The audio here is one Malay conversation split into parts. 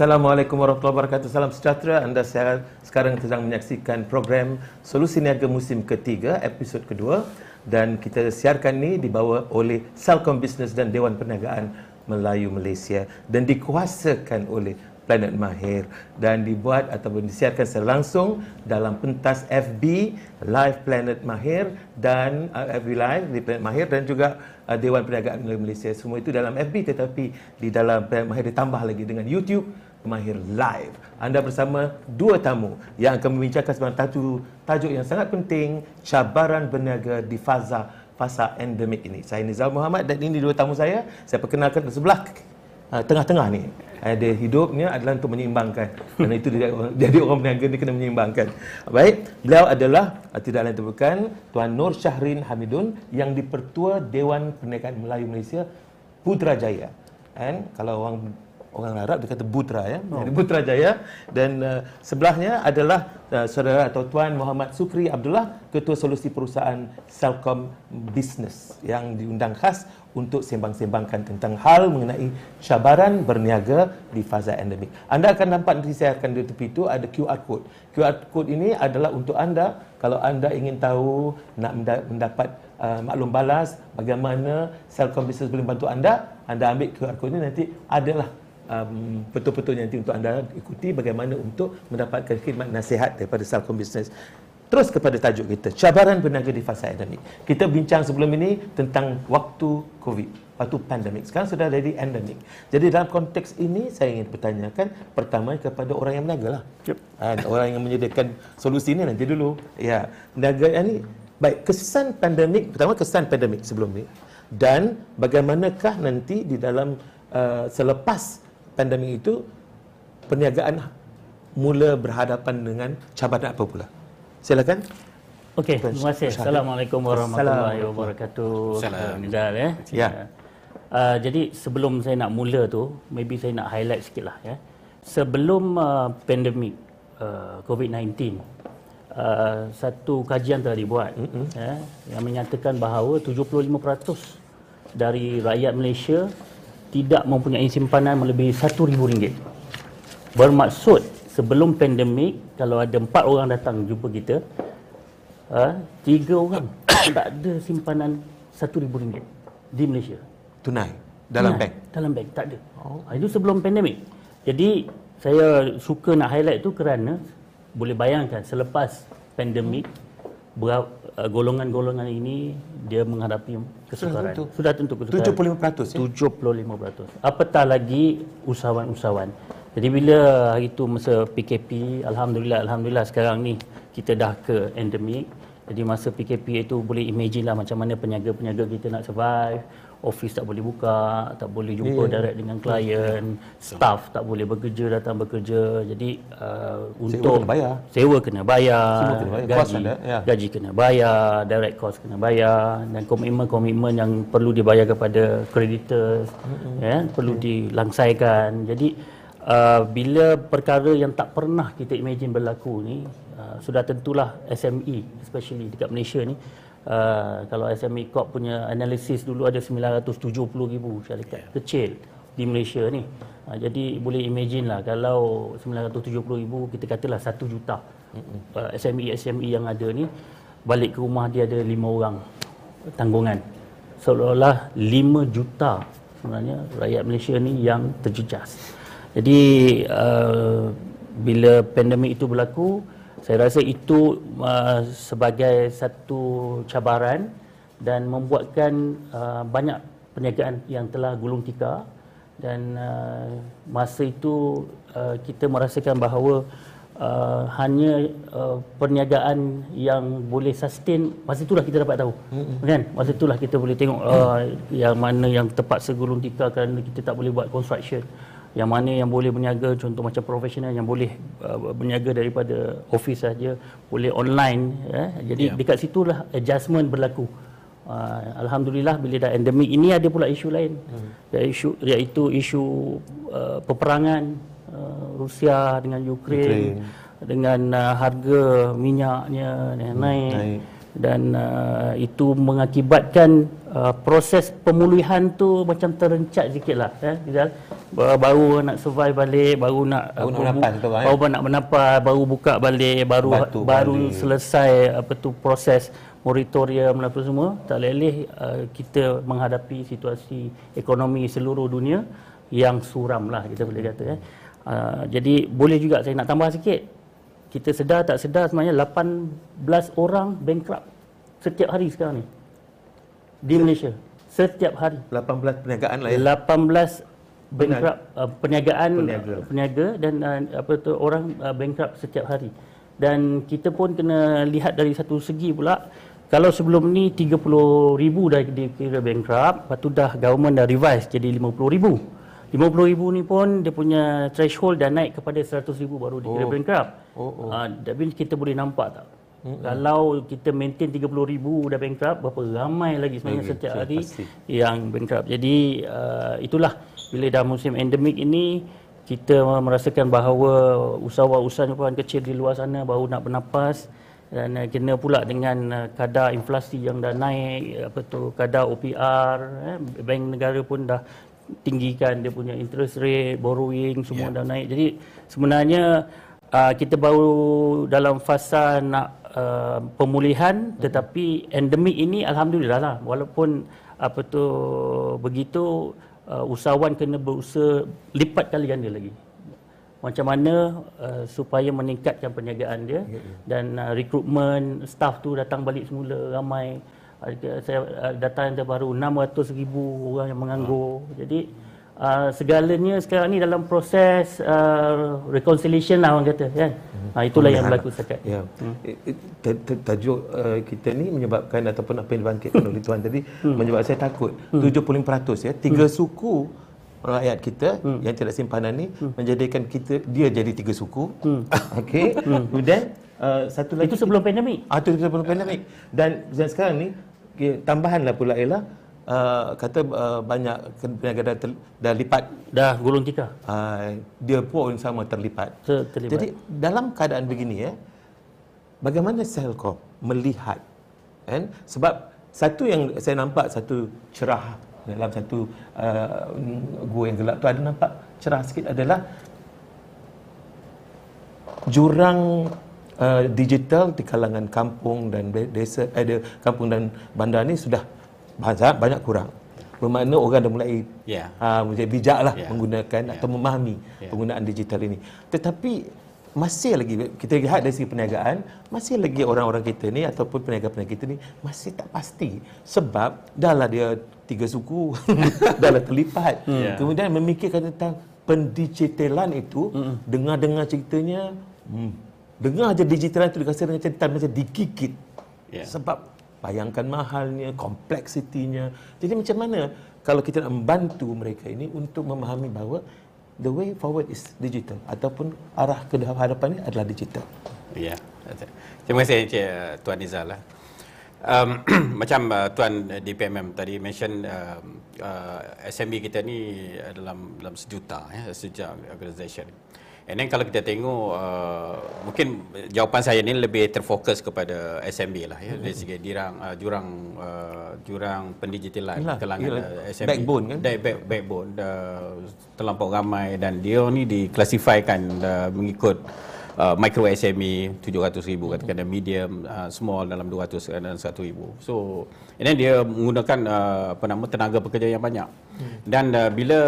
Assalamualaikum warahmatullahi wabarakatuh. Salam sejahtera. Anda sekarang sedang menyaksikan program Solusi Niaga musim ketiga, episod kedua dan kita siarkan ni dibawa oleh Salcom Business dan Dewan Perniagaan Melayu Malaysia dan dikuasakan oleh Planet Mahir dan dibuat ataupun disiarkan secara langsung dalam pentas FB Live Planet Mahir dan uh, FB Live di Planet Mahir dan juga uh, Dewan Perniagaan Malaysia semua itu dalam FB tetapi di dalam Planet Mahir ditambah lagi dengan YouTube Mahir Live. Anda bersama dua tamu yang akan membincangkan sebuah tajuk, tajuk yang sangat penting, cabaran berniaga di fasa fasa endemik ini. Saya Nizal Muhammad dan ini dua tamu saya. Saya perkenalkan di sebelah uh, tengah-tengah ni. Ada hidupnya adalah untuk menyeimbangkan. Kerana itu dia, jadi orang berniaga ni kena menyeimbangkan. Baik, beliau adalah uh, tidak lain bukan Tuan Nur Syahrin Hamidun yang dipertua Dewan Perniagaan Melayu Malaysia Putrajaya. And kalau orang orang Arab dia kata Butra ya. Oh. Jadi Putrajaya dan uh, sebelahnya adalah uh, saudara atau tuan Muhammad Sukri Abdullah ketua solusi perusahaan Selcom Business yang diundang khas untuk sembang-sembangkan tentang hal mengenai cabaran berniaga di fasa endemik. Anda akan nampak nanti saya akan di tepi itu ada QR code. QR code ini adalah untuk anda kalau anda ingin tahu nak mendapat uh, maklum balas bagaimana Selcom Business boleh bantu anda, anda ambil QR code ini nanti adalah um, betul-betul nanti untuk anda ikuti bagaimana untuk mendapatkan khidmat nasihat daripada Salcom Business. Terus kepada tajuk kita, cabaran berniaga di fasa endemik. Kita bincang sebelum ini tentang waktu COVID, waktu pandemik. Sekarang sudah jadi endemik. Jadi dalam konteks ini saya ingin bertanyakan pertama kepada orang yang berniaga lah. Yep. Uh, orang yang menyediakan solusi ini nanti dulu. Ya, berniaga ini baik kesan pandemik, pertama kesan pandemik sebelum ini dan bagaimanakah nanti di dalam uh, selepas pandemik itu perniagaan mula berhadapan dengan cabaran apa pula? Silakan. Okey, terima kasih. Assalamualaikum warahmatullahi wabarakatuh. Assalamualaikum. Ya. ya. Uh, jadi sebelum saya nak mula tu, maybe saya nak highlight sikit lah ya. Sebelum uh, pandemik uh, COVID-19, uh, satu kajian telah dibuat mm-hmm. ya, yang menyatakan bahawa 75% dari rakyat Malaysia tidak mempunyai simpanan melebihi RM1,000. Bermaksud sebelum pandemik kalau ada empat orang datang jumpa kita, ha, tiga orang tak ada simpanan RM1,000 di Malaysia. Tunai? Dalam Tunai. bank? Dalam bank, tak ada. Oh. Ha, itu sebelum pandemik. Jadi saya suka nak highlight tu kerana boleh bayangkan selepas pandemik berapa Uh, golongan-golongan ini dia menghadapi kesukaran. Sudah tentu. Sudah tentu kesukaran. 75% ya? 75%. Apatah lagi usahawan-usahawan. Jadi bila hari itu masa PKP, Alhamdulillah, Alhamdulillah sekarang ni kita dah ke endemik. Jadi masa PKP itu boleh imagine lah macam mana peniaga-peniaga kita nak survive office tak boleh buka, tak boleh jumpa yeah. direct dengan klien, yeah. staff tak boleh bekerja datang bekerja. Jadi uh, untuk sewa kena bayar, sewa kena bayar, kena bayar. gaji ada, yeah. gaji kena bayar, direct cost kena bayar dan komitmen-komitmen yang perlu dibayar kepada creditors mm-hmm. ya perlu yeah. dilangsaikan. Jadi uh, bila perkara yang tak pernah kita imagine berlaku ni uh, sudah tentulah SME especially dekat Malaysia ni Uh, kalau SME Corp punya analisis dulu ada 970 ribu syarikat yeah. kecil di Malaysia ni. Uh, jadi boleh imagine lah kalau 970 ribu kita katalah 1 juta uh, SME SME yang ada ni balik ke rumah dia ada 5 orang tanggungan. Seolah-olah 5 juta sebenarnya rakyat Malaysia ni yang terjejas. Jadi uh, bila pandemik itu berlaku saya rasa itu uh, sebagai satu cabaran dan membuatkan uh, banyak perniagaan yang telah gulung tikar. Dan uh, masa itu uh, kita merasakan bahawa uh, hanya uh, perniagaan yang boleh sustain masa itulah kita dapat tahu. Mm-hmm. kan? Masa itulah kita boleh tengok uh, yang mana yang terpaksa gulung tikar kerana kita tak boleh buat construction yang mana yang boleh berniaga contoh macam profesional yang boleh uh, berniaga daripada office saja boleh online ya jadi yeah. dekat situlah adjustment berlaku uh, alhamdulillah bila dah endemik ini ada pula isu lain hmm. iaitu iaitu isu uh, peperangan uh, Rusia dengan Ukraine, Ukraine. dengan uh, harga minyaknya naik, hmm, naik dan uh, itu mengakibatkan uh, proses pemulihan tu macam terencat sikit lah eh, baru nak survive balik baru nak baru nak menapis tu baru eh? nak menapis baru buka balik baru Batu baru balik. selesai apa tu proses moratorium apa semua tak leleh uh, kita menghadapi situasi ekonomi seluruh dunia yang suram lah kita boleh kata eh. Uh, jadi boleh juga saya nak tambah sikit kita sedar tak sedar sebenarnya 18 orang bankrupt setiap hari sekarang ni di Malaysia. Setiap hari. 18 perniagaan lah ya? 18 bankrupt uh, perniagaan peniaga. peniaga dan uh, apa tu orang uh, bankrupt setiap hari. Dan kita pun kena lihat dari satu segi pula kalau sebelum ni 30 ribu dah dikira bankrupt lepas tu dah government dah revise jadi 50 ribu. 50 ribu ni pun dia punya threshold dah naik kepada 100 ribu baru dikira oh. bankrupt. Oh, oh. Uh, tapi kita boleh nampak tak Mm-hmm. Kalau kita maintain 30 ribu dah bankrupt, berapa ramai lagi sebenarnya okay, setiap hari pasti. yang bankrupt. Jadi uh, itulah bila dah musim endemik ini, kita merasakan bahawa usahawan-usahawan kecil di luar sana baru nak bernapas dan uh, kena pula dengan uh, kadar inflasi yang dah naik, apa tu kadar OPR, eh, bank negara pun dah tinggikan dia punya interest rate, borrowing semua yeah. dah naik. Jadi sebenarnya uh, kita baru dalam fasa nak uh, pemulihan tetapi endemik ini alhamdulillah lah. Walaupun apa tu begitu uh, usahawan kena berusaha lipat kali ganda lagi. Macam mana uh, supaya meningkatkan perniagaan dia ya, ya. dan uh, rekrutmen staff tu datang balik semula ramai. Uh, saya uh, data yang terbaru 600 ribu orang yang menganggur. Ha. jadi uh, segalanya sekarang ni dalam proses uh, reconciliation lah orang kata kan hmm. uh, itulah yang berlaku sekarang ya hmm. tajuk uh, kita ni menyebabkan ataupun apa yang dibangkitkan oleh tuan tadi hmm. menyebabkan saya takut hmm. 75% ya tiga hmm. suku rakyat kita hmm. yang tidak simpanan ni hmm. menjadikan kita dia jadi tiga suku hmm. okey hmm. kemudian uh, satu lagi itu sebelum pandemik ah itu sebelum pandemik dan, dan sekarang ni tambahanlah pula ialah uh, kata uh, banyak peniaga dah, ter, dah lipat. Dah gulung tikar uh, dia pun sama terlipat. terlipat. Jadi dalam keadaan begini ya bagaimana Selcom melihat kan? Sebab satu yang saya nampak satu cerah dalam satu uh, gua yang gelap tu ada nampak cerah sikit adalah jurang uh, digital di kalangan kampung dan desa ada eh, kampung dan bandar ni sudah banyak banyak kurang bermakna orang dah mulai yeah. Ya. uh, bijak lah yeah. menggunakan yeah. atau memahami yeah. penggunaan digital ini tetapi masih lagi kita lihat dari segi perniagaan masih lagi orang-orang kita ni ataupun peniaga-peniaga kita ni masih tak pasti sebab dahlah dia tiga suku dahlah terlipat yeah. kemudian memikirkan tentang pendigitalan itu mm. dengar-dengar ceritanya hmm, dengar aja digitalan itu dikasih dengan cerita macam dikikit yeah. sebab bayangkan mahalnya, kompleksitinya. Jadi macam mana kalau kita nak membantu mereka ini untuk memahami bahawa the way forward is digital ataupun arah ke hadapan ini adalah digital. Ya. Terima kasih Encik uh, Tuan Nizal lah. Um, macam uh, Tuan DPMM tadi mention uh, uh, SMB kita ni dalam dalam sejuta ya, sejak organisation. And then kalau kita tengok uh, mungkin jawapan saya ni lebih terfokus kepada SMB lah ya. Dari segi dirang uh, jurang uh, jurang pendigitalan kalangan uh, SMB backbone kan? Back, back, backbone. Uh, terlampau ramai dan dia ni diklasifikasikan uh, mengikut uh, micro SME 700 ribu katakan dan medium uh, small dalam 200 dan 1 ribu. So and then dia menggunakan uh, apa nama tenaga pekerja yang banyak dan uh, bila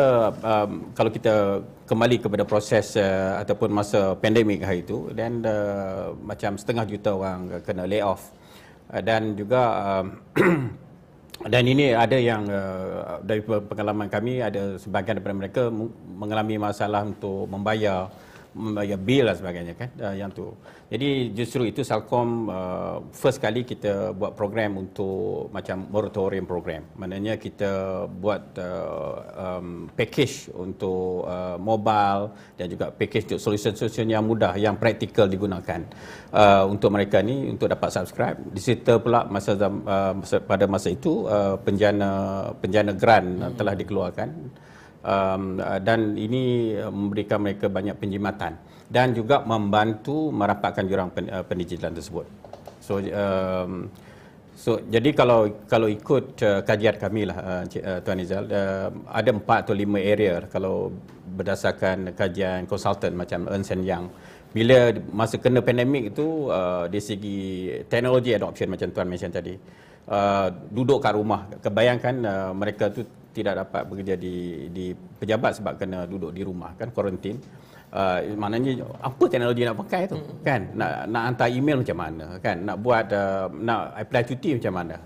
um, kalau kita kembali kepada proses uh, ataupun masa pandemik hari itu dan uh, macam setengah juta orang kena lay off. Uh, dan juga uh, dan ini ada yang uh, dari pengalaman kami ada sebahagian daripada mereka mengalami masalah untuk membayar membayar bil dan sebagainya kan uh, yang tu. Jadi justru itu Salcom uh, first kali kita buat program untuk macam moratorium program. Maknanya kita buat uh, um, package untuk uh, mobile dan juga package untuk solution-solution yang mudah yang praktikal digunakan uh, untuk mereka ni untuk dapat subscribe. Di situ pula masa, uh, masa pada masa itu uh, penjana penjana grant hmm. telah dikeluarkan um, dan ini memberikan mereka banyak penjimatan dan juga membantu merapatkan jurang pen, uh, pendidikan tersebut. So um, So jadi kalau kalau ikut uh, kajian kami lah uh, uh, Tuan Izal uh, ada empat atau lima area kalau berdasarkan kajian konsultan macam Ernst Young bila masa kena pandemik itu uh, dari segi teknologi adoption macam tuan mention tadi uh, duduk kat rumah kebayangkan uh, mereka tu tidak dapat bekerja di di pejabat sebab kena duduk di rumah kan kuarantin uh, maknanya apa teknologi nak pakai tu? Hmm. kan nak nak hantar email macam mana? Kan nak buat uh, nak apply cuti macam mana?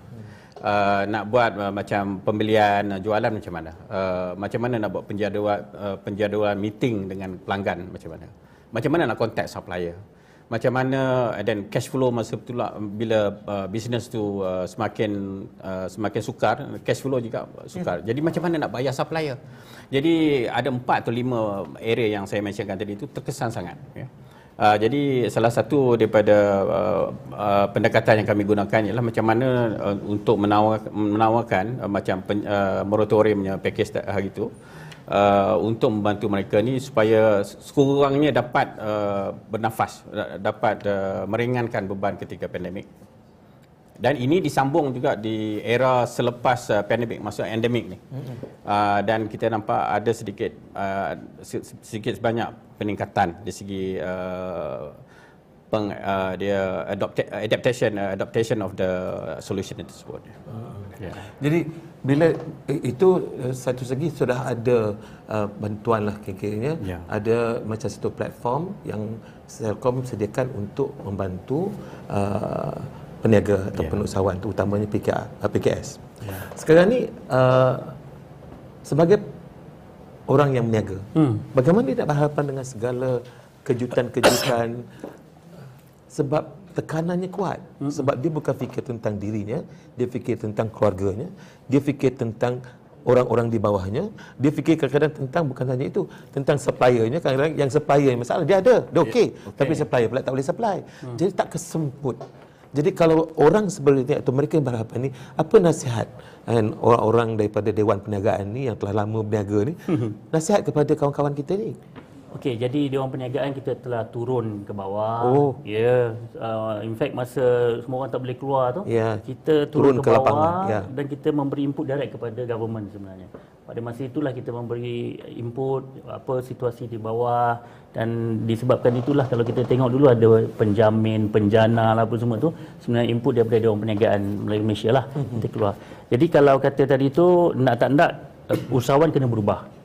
Uh, nak buat uh, macam pembelian uh, jualan macam mana? Uh, macam mana nak buat penjadual uh, penjadualan meeting dengan pelanggan macam mana? Macam mana nak contact supplier macam mana dan cash flow masa itulah bila uh, business tu uh, semakin uh, semakin sukar cash flow juga sukar yeah. jadi macam mana nak bayar supplier jadi ada empat atau lima area yang saya mentionkan tadi itu terkesan sangat. Ya. Uh, jadi salah satu daripada uh, uh, pendekatan yang kami gunakan ialah macam mana uh, untuk menawar, menawarkan uh, macam pen, uh, moratoriumnya package hari itu uh, untuk membantu mereka ni supaya sekurang-kurangnya dapat uh, bernafas, dapat uh, meringankan beban ketika pandemik dan ini disambung juga di era selepas uh, pandemik maksud endemik ni mm-hmm. uh, dan kita nampak ada sedikit uh, sedikit sebanyak peningkatan dari segi uh, peng, uh, dia adopta- adaptation uh, adaptation of the solution tersebut. Mm-hmm. Yeah. Jadi bila itu uh, satu segi sudah ada uh, bantuan lah kira-kiranya yeah. ada macam satu platform yang Selcom sediakan untuk membantu uh, peniaga atau yeah. usahawan terutamanya PKR, PKS. Yeah. Sekarang ni uh, sebagai orang yang meniaga, hmm. bagaimana dia nak berhadapan dengan segala kejutan-kejutan sebab tekanannya kuat. Hmm. Sebab dia bukan fikir tentang dirinya, dia fikir tentang keluarganya, dia fikir tentang orang-orang di bawahnya, dia fikir kadang-kadang tentang bukan hanya itu, tentang suppliernya, kadang-kadang yang supplier yang masalah, dia ada, dia okey, yeah, okay. tapi supplier pula tak boleh supply. Hmm. Jadi tak kesemput. Jadi kalau orang seperti ini atau mereka yang berhadapan ini, apa nasihat kan, orang-orang daripada Dewan Perniagaan ni yang telah lama berniaga ni, mhm. nasihat kepada kawan-kawan kita ni? Okey, jadi Dewan Perniagaan kita telah turun ke bawah. Oh. Ya. Yeah. Uh, in fact masa semua orang tak boleh keluar tu, yeah. kita turun, turun ke, ke bawah lapangan. Yeah. dan kita memberi input direct kepada government sebenarnya. Pada masa itulah kita memberi input apa situasi di bawah dan disebabkan itulah kalau kita tengok dulu ada penjamin, penjana lah apa semua tu sebenarnya input daripada Dewan Perniagaan Malaysia lah mm-hmm. kita keluar. Jadi kalau kata tadi tu nak tak nak usahawan kena berubah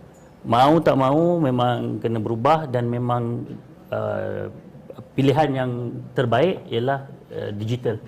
mau tak mau memang kena berubah dan memang uh, pilihan yang terbaik ialah uh, digital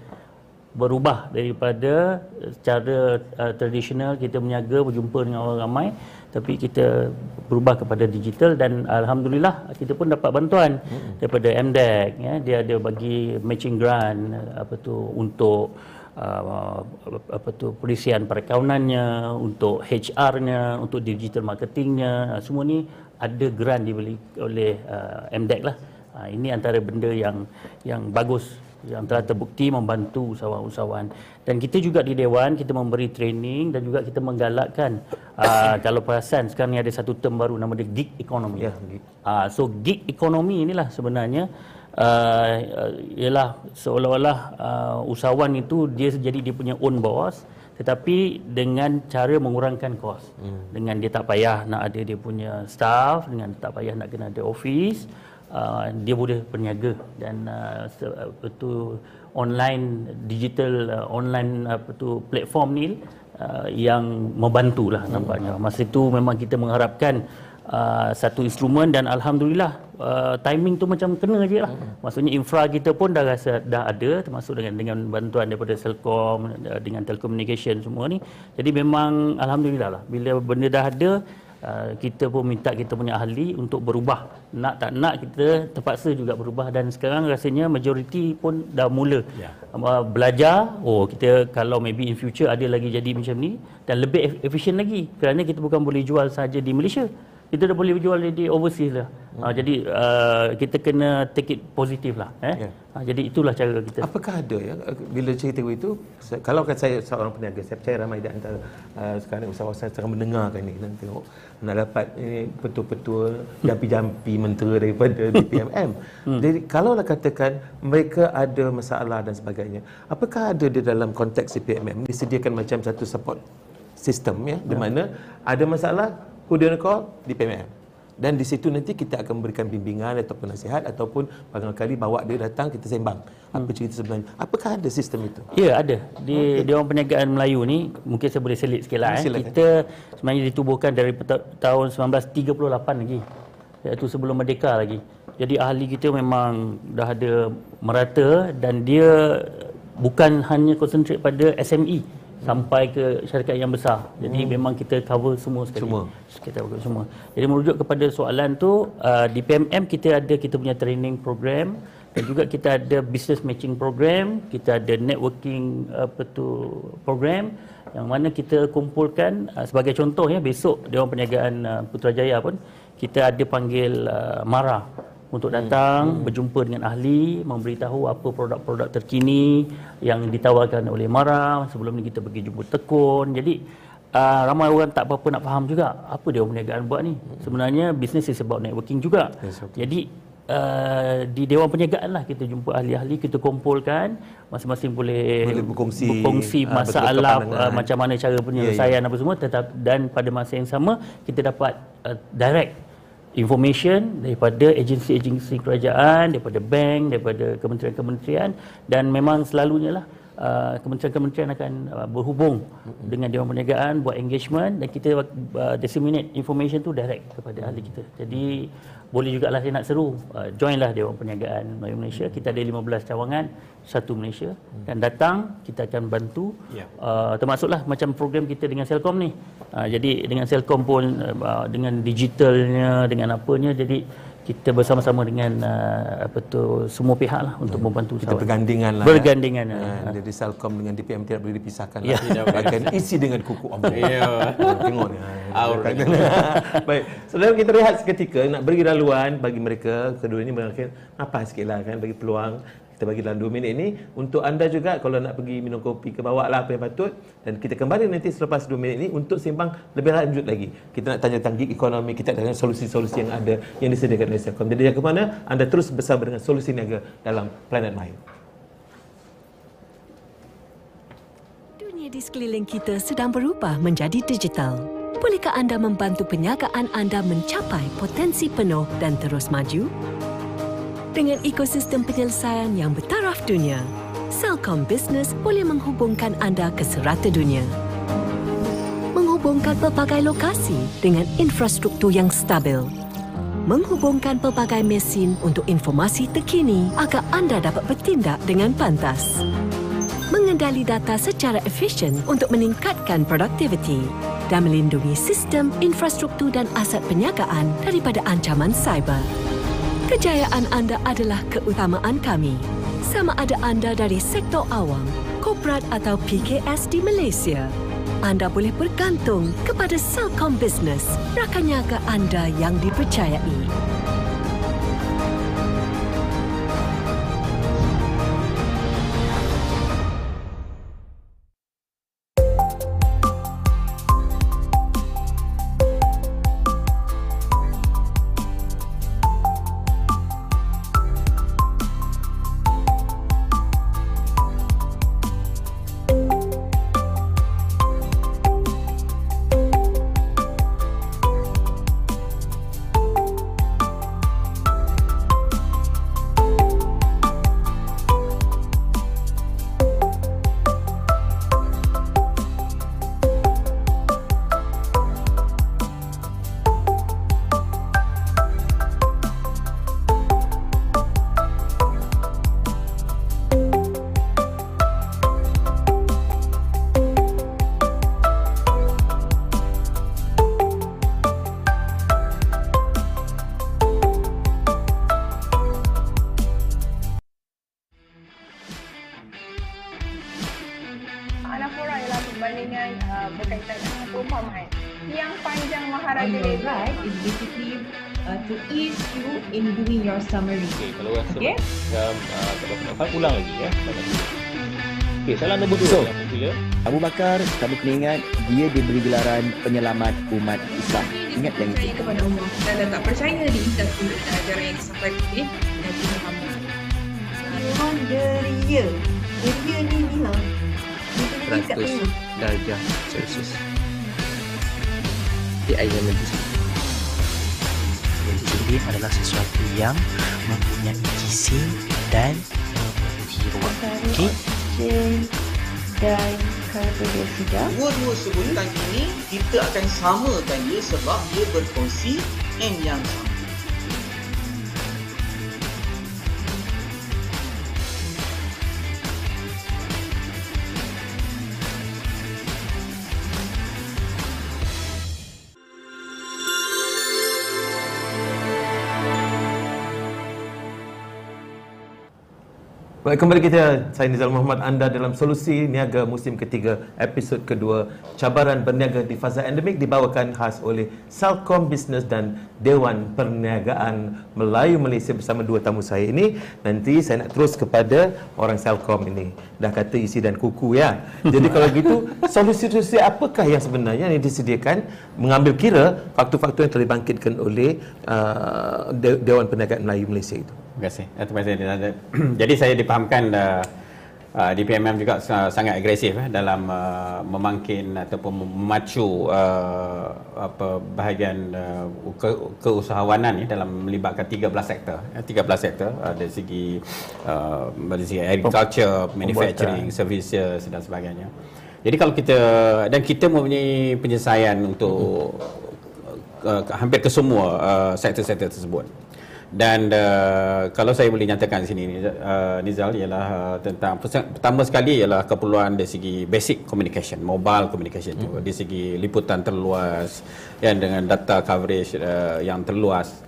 berubah daripada cara uh, tradisional kita berniaga berjumpa dengan orang ramai tapi kita berubah kepada digital dan alhamdulillah kita pun dapat bantuan hmm. daripada MDEC ya dia ada bagi matching grant apa tu untuk uh, apa tu perisian perakaunannya untuk HR-nya untuk digital marketingnya semua ni ada grant dibeli oleh uh, MDEC lah. Uh, ini antara benda yang yang bagus yang telah terbukti membantu usahawan-usahawan. Dan kita juga di dewan kita memberi training dan juga kita menggalakkan uh, kalau perasan sekarang ni ada satu term baru nama dia gig economy. Ya, uh, so gig economy inilah sebenarnya uh, ialah seolah-olah uh, usahawan itu dia jadi dia punya own boss tetapi dengan cara mengurangkan kos hmm. dengan dia tak payah nak ada dia punya staff dengan tak payah nak kena ada office uh, dia boleh berniaga dan uh, apa tu online digital uh, online apa tu platform ni uh, yang membantulah hmm. nampaknya masa itu memang kita mengharapkan uh, satu instrumen dan alhamdulillah uh, timing tu macam kena je lah. Hmm. Maksudnya infra kita pun dah rasa dah ada termasuk dengan dengan bantuan daripada Selcom uh, dengan telecommunication semua ni. Jadi memang alhamdulillah lah bila benda dah ada Uh, kita pun minta kita punya ahli untuk berubah nak tak nak kita terpaksa juga berubah dan sekarang rasanya majoriti pun dah mula yeah. uh, belajar oh kita kalau maybe in future ada lagi jadi macam ni dan lebih efisien lagi kerana kita bukan boleh jual saja di Malaysia kita dah boleh jual di overseas lah. Hmm. Uh, jadi uh, kita kena take it positif lah. Eh? Yeah. Uh, jadi itulah cara kita. Apakah ada ya bila cerita itu kalau kan saya seorang peniaga saya percaya ramai di antara uh, sekarang usahawan sedang mendengarkan ni dan tengok nak dapat ini betul-betul jampi-jampi mentera daripada DPMM. Hmm. Jadi kalau lah katakan mereka ada masalah dan sebagainya, apakah ada di dalam konteks DPMM disediakan macam satu support sistem ya, ya. di mana ada masalah who do you call DPMM dan di situ nanti kita akan memberikan bimbingan ataupun nasihat ataupun barangkali bawa dia datang kita sembang. Apa hmm. cerita sebenarnya? Apakah ada sistem itu? Ya ada. Di okay. di orang perniagaan Melayu ni mungkin saya boleh selit sikitlah eh. Kita sebenarnya ditubuhkan dari tahun 1938 lagi iaitu sebelum merdeka lagi. Jadi ahli kita memang dah ada merata dan dia bukan hanya konsentrate pada SME sampai ke syarikat yang besar. Jadi hmm. memang kita cover semua sekali. Semua. Kita cover semua. Jadi merujuk kepada soalan tu uh, di PMM kita ada kita punya training program dan juga kita ada business matching program, kita ada networking apa tu program yang mana kita kumpulkan uh, sebagai contoh ya besok Dewan Perniagaan uh, Putrajaya pun kita ada panggil uh, MARA untuk datang hmm. berjumpa dengan ahli memberitahu apa produk-produk terkini yang ditawarkan oleh Mara sebelum ni kita pergi jumpa tekun jadi uh, ramai orang tak apa-apa nak faham juga apa dia perniagaan buat ni hmm. sebenarnya business is about networking juga yes, okay. jadi uh, di Dewan Perniagaan lah kita jumpa ahli-ahli kita kumpulkan masing-masing boleh, boleh berkongsi, berkongsi uh, masalah uh, macam mana cara penyelesaian yeah, yeah. apa semua tetap dan pada masa yang sama kita dapat uh, direct information daripada agensi-agensi kerajaan, daripada bank, daripada kementerian-kementerian dan memang selalunya lah uh, kementerian-kementerian akan uh, berhubung mm-hmm. dengan Dewan Perniagaan buat engagement dan kita uh, disseminate information tu direct kepada ahli kita. Jadi boleh juga lah saya nak seru uh, joinlah Dewan Perniagaan Melayu Malaysia kita ada 15 cawangan satu Malaysia hmm. dan datang kita akan bantu yeah. uh, termasuklah macam program kita dengan Selcom ni uh, jadi dengan Selcom pun uh, dengan digitalnya dengan apanya jadi kita bersama-sama dengan uh, apa tu semua pihak lah untuk hmm. membantu kita bergandingan lah bergandingan ya. uh, jadi Selcom dengan DPM tidak boleh dipisahkan ya. lah akan isi dengan kuku ambil ya. tengok ni baik sebelum kita rehat seketika nak beri laluan bagi mereka kedua ini mungkin apa sikit lah kan bagi peluang kita bagi dalam 2 minit ini untuk anda juga kalau nak pergi minum kopi ke bawah lah apa yang patut. Dan kita kembali nanti selepas 2 minit ini untuk sembang lebih lanjut lagi. Kita nak tanya tentang gig ekonomi kita tanya solusi-solusi yang ada yang disediakan oleh Selcom. Jadi yang ke mana anda terus bersama dengan solusi niaga dalam Planet Mahir dunia di sekeliling kita sedang berubah menjadi digital. Bolehkah anda membantu penyagaan anda mencapai potensi penuh dan terus maju? Dengan ekosistem penyelesaian yang bertaraf dunia. Selcom Business boleh menghubungkan anda ke serata dunia. Menghubungkan pelbagai lokasi dengan infrastruktur yang stabil. Menghubungkan pelbagai mesin untuk informasi terkini agar anda dapat bertindak dengan pantas. Mengendali data secara efisien untuk meningkatkan produktiviti dan melindungi sistem, infrastruktur dan aset penyagaan daripada ancaman cyber. Kejayaan anda adalah keutamaan kami. Sama ada anda dari sektor awam, korporat atau PKS di Malaysia. Anda boleh bergantung kepada Selcom Business, rakan niaga anda yang dipercayai. Bakar, kamu kena ingat dia diberi gelaran penyelamat umat Islam. Ingat yang itu. Kepada Allah dan tak percaya di Isa Sunnah dan ajaran yang disampaikan oleh Nabi Muhammad. Memang deria. Deria ni ni lah. Dia tak tahu. darjah Celsius. Di air yang lebih Jadi adalah sesuatu yang mempunyai gizi dan memiliki ruang. Okey? Oksigen dan Dua-dua sebutan ini kita akan samakan dia sebab dia berkongsi N yang sama. Baik, kembali kita, saya Nizal Muhammad, anda dalam Solusi Niaga musim ketiga, episod kedua, cabaran berniaga di fasa endemik dibawakan khas oleh Salcom Business dan Dewan Perniagaan Melayu Malaysia bersama dua tamu saya ini. Nanti saya nak terus kepada orang Salcom ini. Dah kata isi dan kuku ya. Jadi kalau gitu, solusi-solusi apakah yang sebenarnya yang disediakan mengambil kira faktor-faktor yang telah dibangkitkan oleh uh, De- Dewan Perniagaan Melayu Malaysia itu? Terima kasih. Eh, Terima kasih. Jadi saya dipahamkan uh, uh, di PMM juga uh, sangat agresif eh, dalam uh, memangkin ataupun memacu uh, apa bahagian uh, ke, keusahawanan ni dalam melibatkan 13 sektor. Eh, 13 sektor uh, dari segi uh, dari segi agriculture, manufacturing, services dan sebagainya. Jadi kalau kita dan kita mempunyai penyelesaian untuk uh, hampir ke semua uh, sektor-sektor tersebut. Dan uh, kalau saya boleh nyatakan di sini uh, Nizal ialah uh, tentang pertama sekali ialah keperluan dari segi basic communication, mobile communication tu, dari segi liputan terluas yang dengan data coverage uh, yang terluas.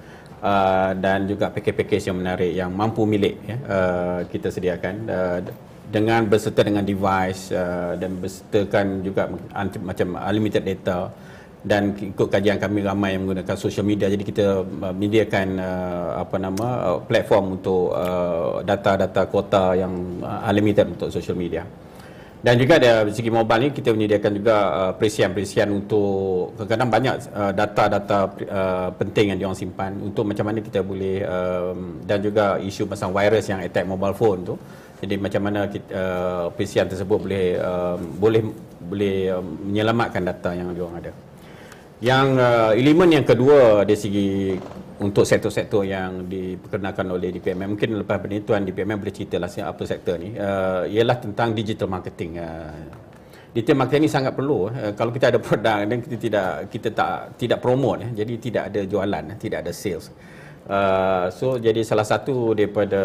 Uh, dan juga package-package yang menarik yang mampu milik ya, uh, kita sediakan. Uh, dengan berserta dengan device uh, dan bersertakan juga macam unlimited data dan ikut kajian kami ramai yang menggunakan social media jadi kita uh, menyediakan uh, apa nama uh, platform untuk uh, data-data kuota yang uh, unlimited untuk social media. Dan juga dari segi mobile ni kita menyediakan juga uh, perisian-perisian untuk kadang-kadang banyak uh, data-data uh, penting yang diorang simpan untuk macam mana kita boleh um, dan juga isu pasal virus yang attack mobile phone tu. Jadi macam mana kita, uh, perisian tersebut boleh uh, boleh boleh uh, menyelamatkan data yang diorang ada. Yang uh, elemen yang kedua dari segi untuk sektor-sektor yang diperkenalkan oleh DPM mungkin lepas penentuan DPM boleh cerita lah apa sektor ni. Uh, ialah tentang digital marketing. Uh, digital marketing ni sangat perlu uh, kalau kita ada produk dan kita tidak kita tak tidak promote ya, jadi tidak ada jualan tidak ada sales. Uh, so jadi salah satu daripada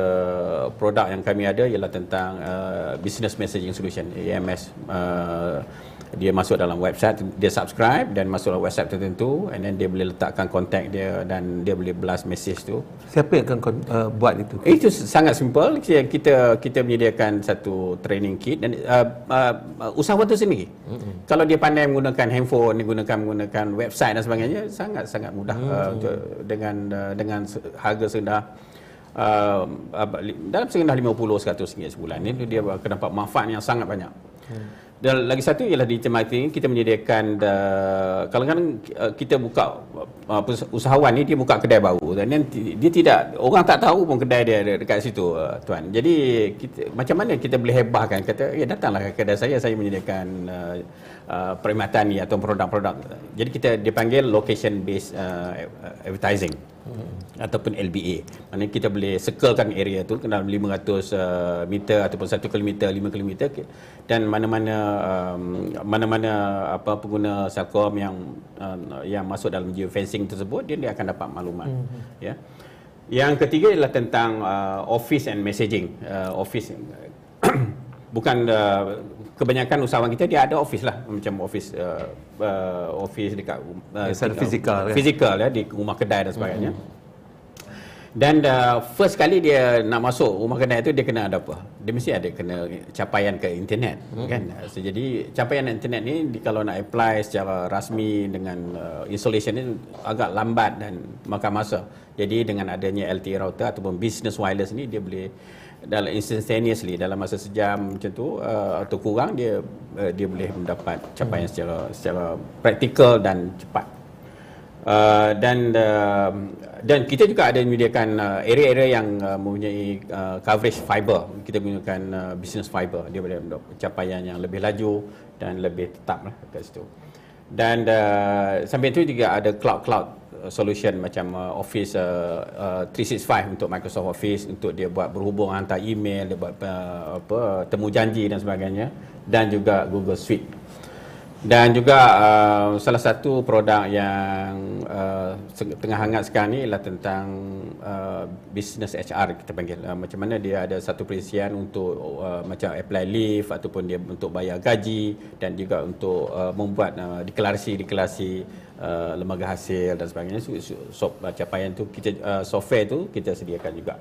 produk yang kami ada ialah tentang uh, business messaging solution AMS uh, dia masuk dalam website dia subscribe dan masuk dalam website tertentu and then dia boleh letakkan contact dia dan dia boleh blast message tu Siapa yang akan uh, buat itu? itu sangat simple kita kita, kita menyediakan satu training kit dan uh, uh, usahawan tu sendiri mm-hmm. kalau dia pandai menggunakan handphone dia gunakan menggunakan website dan sebagainya sangat sangat mudah mm-hmm. uh, untuk, dengan uh, dengan harga serendah uh, dalam serendah 50 100 ringgit sebulan ni dia akan dapat manfaat yang sangat banyak mm. Dan lagi satu ialah di marketing kita menyediakan uh, kadang-kadang uh, kita buka uh, usahawan ni dia buka kedai baru dan dia, dia tidak orang tak tahu pun kedai dia ada dekat situ uh, tuan. Jadi kita, macam mana kita boleh hebahkan kata ya datanglah ke kedai saya saya menyediakan uh, uh, perkhidmatan ni atau produk-produk. Jadi kita dipanggil location based uh, advertising hmm. ataupun LBA. Maknanya kita boleh circlekan area tu dalam 500 uh, meter ataupun 1 km, 5 km dan mana-mana um, mana-mana apa pengguna Celcom yang uh, yang masuk dalam geofencing tersebut dia, dia akan dapat maklumat hmm. ya. Yang ketiga ialah tentang uh, office and messaging. Uh, office bukan uh, kebanyakan usahawan kita dia ada office lah macam office uh, uh, office dekat uh, ya, secara fizikal fizikal ya di rumah kedai dan sebagainya. Dan uh, first kali dia nak masuk rumah kedai tu dia kena ada apa? Dia mesti ada kena capaian ke internet hmm. kan. So, jadi capaian internet ni kalau nak apply secara rasmi dengan uh, installation ni agak lambat dan makan masa. Jadi dengan adanya LTE router ataupun business wireless ni dia boleh dalam instantaneously dalam masa sejam macam tu uh, atau kurang dia uh, dia boleh mendapat capaian hmm. secara secara praktikal dan cepat. Uh, dan uh, dan kita juga ada menyediakan uh, area-area yang uh, mempunyai uh, coverage fiber. Kita menggunakan uh, business fiber. Dia boleh mendapat capaian yang lebih laju dan lebih tetap lah kat situ. Dan uh, sampai itu juga ada cloud-cloud solution macam uh, Office uh, uh, 365 untuk Microsoft Office untuk dia buat berhubung hantar email, dia buat uh, apa temu janji dan sebagainya dan juga Google Suite dan juga uh, salah satu produk yang uh, tengah hangat sekarang ni ialah tentang uh, business HR kita panggil. Uh, macam mana dia ada satu perisian untuk uh, macam apply leave ataupun dia untuk bayar gaji dan juga untuk uh, membuat uh, deklarasi-deklarasi uh, lembaga hasil dan sebagainya. So, so, so, capaian tu kita uh, software tu kita sediakan juga.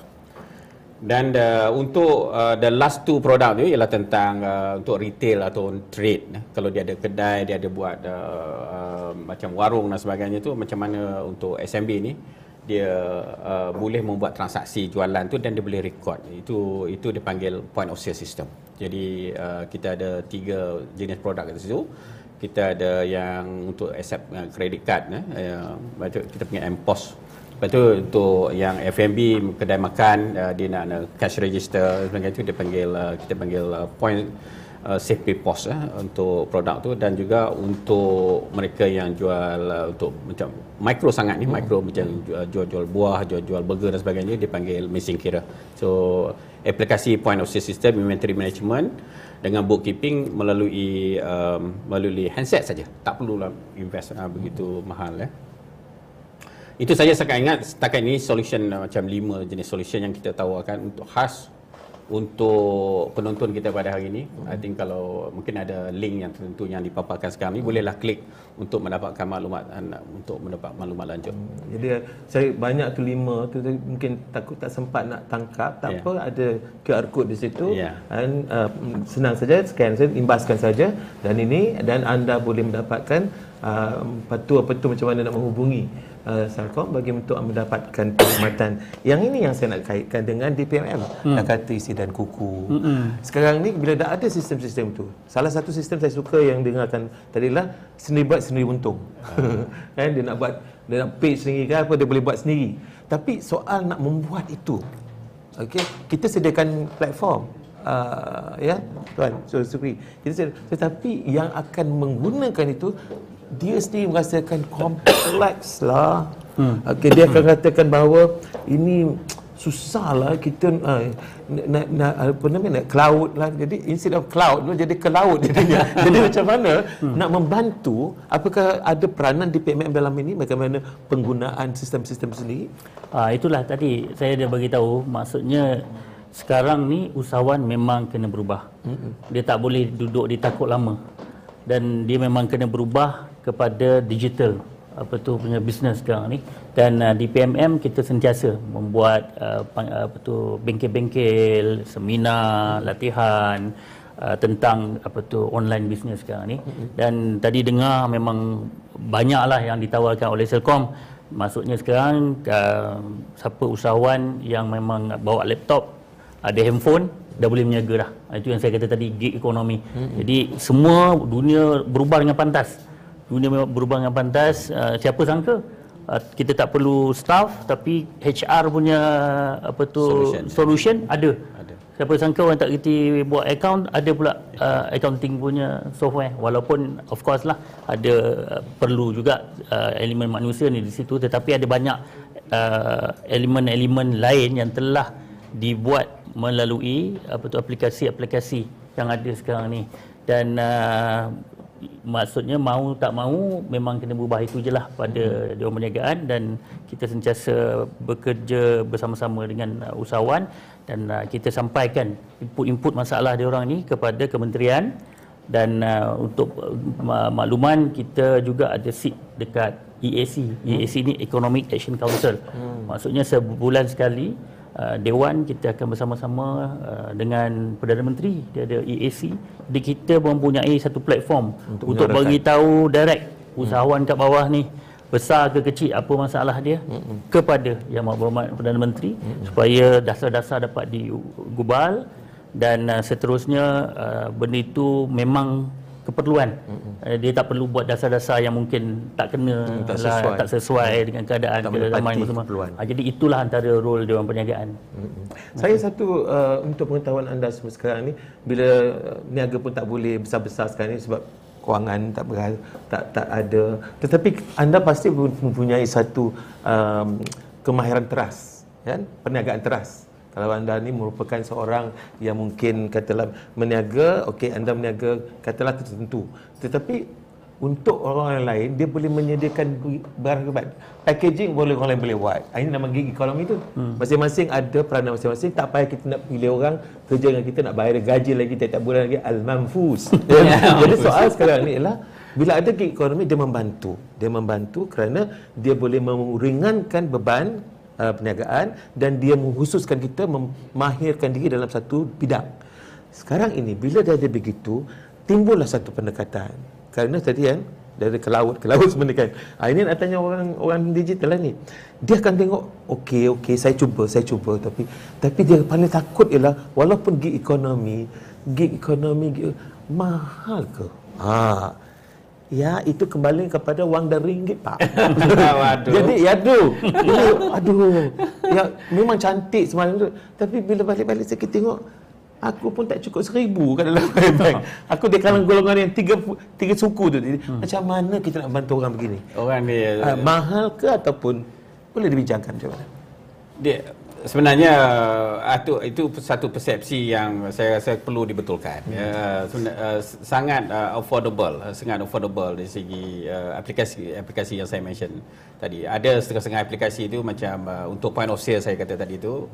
Dan uh, untuk uh, the last two produk tu ialah tentang uh, untuk retail atau trade. Kalau dia ada kedai, dia ada buat uh, uh, macam warung dan sebagainya tu macam mana untuk SMB ni dia uh, boleh membuat transaksi jualan tu dan dia boleh record. Itu itu dipanggil point of sale system. Jadi uh, kita ada tiga jenis produk kat situ. Kita ada yang untuk accept uh, credit card eh, uh, kita punya MPOS Lepas tu untuk yang F&B kedai makan uh, dia nak, nak cash register sebagainya tu dia panggil uh, kita panggil uh, point uh, safety post uh, untuk produk tu dan juga untuk mereka yang jual uh, untuk macam micro sangat ni hmm. micro macam jual-jual buah, jual-jual burger dan sebagainya dia panggil mesin kira. So aplikasi point of sale system inventory management dengan bookkeeping melalui um, melalui handset saja. Tak perlu lah invest uh, begitu mahal eh. Itu saja saya ingat setakat ini solution uh, macam lima jenis solution yang kita tawarkan untuk khas untuk penonton kita pada hari ini. I think kalau mungkin ada link yang tertentu yang dipaparkan sekarang ini bolehlah klik untuk mendapatkan maklumat untuk mendapat maklumat lanjut. Hmm, jadi saya banyak tu lima tu mungkin takut tak sempat nak tangkap tak yeah. apa ada QR code di situ yeah. dan uh, senang saja scan saja imbaskan saja dan ini dan anda boleh mendapatkan uh, tu macam mana nak menghubungi uh, Salcom bagi untuk mendapatkan perkhidmatan. Yang ini yang saya nak kaitkan dengan DPMM, hmm. kata isi dan kuku. Hmm. Sekarang ni bila dah ada sistem-sistem tu, salah satu sistem saya suka yang dengarkan tadi lah sendiri buat sendiri untung. Hmm. kan dia nak buat dia nak page sendiri kan apa dia boleh buat sendiri. Tapi soal nak membuat itu. Okey, kita sediakan platform uh, ya tuan so sukri kita tetapi yang akan menggunakan itu dia sendiri merasakan kompleks lah. Hmm. Okay, dia akan katakan bahawa ini susah lah kita uh, nak, nak, apa namanya nak cloud lah jadi instead of cloud tu jadi ke laut jadinya jadi macam mana hmm. nak membantu apakah ada peranan di PMM dalam ini bagaimana penggunaan sistem-sistem sendiri ah itulah tadi saya dah bagi tahu maksudnya sekarang ni usahawan memang kena berubah hmm. dia tak boleh duduk di takut lama dan dia memang kena berubah kepada digital apa tu punya bisnes sekarang ni. Dan uh, di PMM kita sentiasa membuat uh, apa tu bengkel-bengkel seminar latihan uh, tentang apa tu online bisnes sekarang ni. Dan tadi dengar memang banyaklah yang ditawarkan oleh Selcom. Maksudnya sekarang uh, siapa usahawan yang memang bawa laptop ada handphone dah boleh meniaga dah. Itu yang saya kata tadi gig ekonomi. Hmm. jadi semua dunia berubah dengan pantas dunia berubah dengan pantas. Uh, siapa sangka? Uh, kita tak perlu staff tapi HR punya apa tu solution, solution ada. ada. Siapa sangka orang tak kerti buat account ada pula uh, accounting punya software. Walaupun of course lah ada uh, perlu juga uh, elemen manusia ni di situ. Tetapi ada banyak uh, elemen-elemen lain yang telah dibuat melalui apa tu aplikasi-aplikasi yang ada sekarang ni. Dan uh, maksudnya mau tak mau memang kena berubah itu je lah pada hmm. Dewan Perniagaan dan kita sentiasa bekerja bersama-sama dengan uh, usahawan dan uh, kita sampaikan input-input masalah dia orang ni kepada kementerian dan uh, untuk uh, makluman kita juga ada seat dekat EAC. EAC ni Economic Action Council. Hmm. Maksudnya sebulan sekali uh, dewan kita akan bersama-sama uh, dengan Perdana Menteri dia ada EAC jadi kita mempunyai satu platform untuk, untuk bagi tahu direct usahawan kat bawah ni besar ke kecil apa masalah dia hmm. kepada Yang Berhormat Perdana Menteri hmm. supaya dasar-dasar dapat digubal dan uh, seterusnya uh, benda itu memang keperluan. Mm-hmm. Dia tak perlu buat dasar-dasar yang mungkin tak kena mm, tak, lah, sesuai. tak sesuai mm. dengan keadaan tak ke zaman semua. Ha, jadi itulah antara role Dewan Perniagaan. Mm-hmm. Saya satu uh, untuk pengetahuan anda semua sekarang ni bila uh, niaga pun tak boleh besar-besar sekarang ni sebab kewangan tak ber, tak tak ada. Tetapi anda pasti mempunyai satu um, kemahiran teras, kan? Perniagaan teras. Kalau anda ni merupakan seorang yang mungkin katalah meniaga, okey anda meniaga katalah tertentu. Tetapi untuk orang lain dia boleh menyediakan barang kebat. Packaging boleh orang lain boleh buat. Ah, ini nama gig ekonomi tu. Hmm. Masing-masing ada peranan masing-masing. Tak payah kita nak pilih orang kerja dengan kita nak bayar gaji lagi tiap-tiap bulan lagi al-manfus. Jadi soal sekarang ni ialah bila ada gig ekonomi dia membantu. Dia membantu kerana dia boleh meringankan beban uh, perniagaan dan dia menghususkan kita memahirkan diri dalam satu bidang. Sekarang ini bila dia ada begitu, timbullah satu pendekatan. Kerana tadi kan dari ke laut ke laut sebenarnya kan. Ha, ini nak tanya orang orang digital lah ni. Dia akan tengok okey okey saya cuba saya cuba tapi tapi dia paling takut ialah walaupun gig ekonomi gig ekonomi gig, mahal ke? Ha, Ya, itu kembali kepada wang dan ringgit, Pak. Waduh. Jadi, ya aduh. Ini, aduh. Ya, memang cantik semalam tu. Tapi bila balik-balik saya tengok, aku pun tak cukup seribu kat dalam bank. Aku di kalangan golongan yang tiga, tiga suku tu. Jadi, hmm. Macam mana kita nak bantu orang begini? Orang ni... Uh, mahal ke ataupun boleh dibincangkan macam mana? Dia, sebenarnya itu uh, itu satu persepsi yang saya rasa perlu dibetulkan. Hmm. Uh, uh, sangat uh, affordable, uh, sangat affordable dari segi uh, aplikasi aplikasi yang saya mention tadi. Ada setengah-setengah aplikasi itu macam uh, untuk point of sale saya kata tadi itu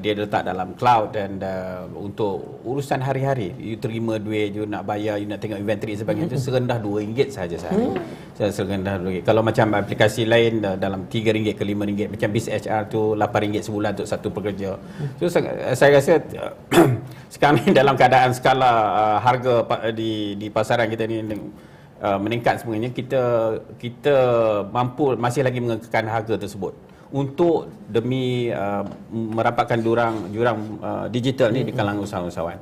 dia letak dalam cloud dan uh, untuk urusan hari-hari you terima duit you nak bayar you nak tengok inventory sebagainya itu hmm. serendah RM2 sahaja sehari. Hmm. Serendah RM2. Kalau macam aplikasi lain uh, dalam RM3 ke RM5 macam BizHR tu RM8 sebulan untuk satu pekerja. So saya rasa sekarang ni dalam keadaan skala uh, harga di di pasaran kita ni uh, meningkat sebenarnya kita kita mampu masih lagi mengekalkan harga tersebut untuk demi uh, merapatkan jurang jurang uh, digital ni di kalangan usahawan-usahawan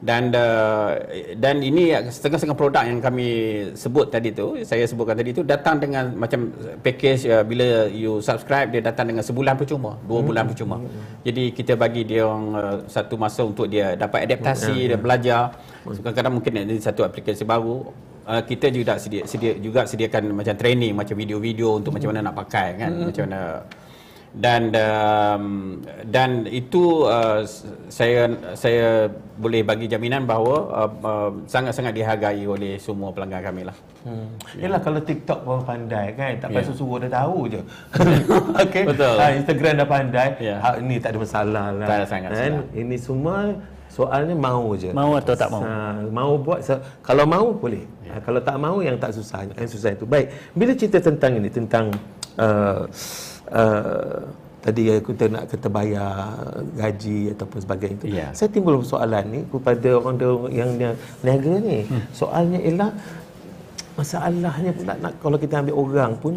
dan uh, dan ini setengah-setengah produk yang kami sebut tadi tu saya sebutkan tadi tu datang dengan macam package uh, bila you subscribe dia datang dengan sebulan percuma dua bulan hmm. percuma jadi kita bagi dia orang uh, satu masa untuk dia dapat adaptasi hmm. dia belajar kadang-kadang mungkin ada satu aplikasi baru uh, kita juga sedia, sedia juga sediakan macam training macam video-video untuk macam mana nak pakai kan hmm. macam mana dan um, dan itu uh, saya saya boleh bagi jaminan bahawa uh, uh, sangat-sangat dihargai oleh semua pelanggan kami lah. Hmm. Yalah yeah. kalau TikTok pun pandai kan, tak yeah. suruh dia tahu je. okay. Betul. Ha, Instagram dah pandai. Yeah. Ha, ini tak ada masalah lah. Tak ada sangat. Kan? Ini semua soalnya mau je. Mau atau tak mau? Ha, mau buat kalau mau boleh. Yeah. Ha, kalau tak mau yang tak susah, yang susah itu. Baik. Bila cerita tentang ini tentang uh, uh, tadi kita nak kata bayar gaji ataupun sebagainya itu. Yeah. Saya timbul soalan ni kepada orang yang niaga ni. Hmm. Soalnya ialah masalahnya pula nak kalau kita ambil orang pun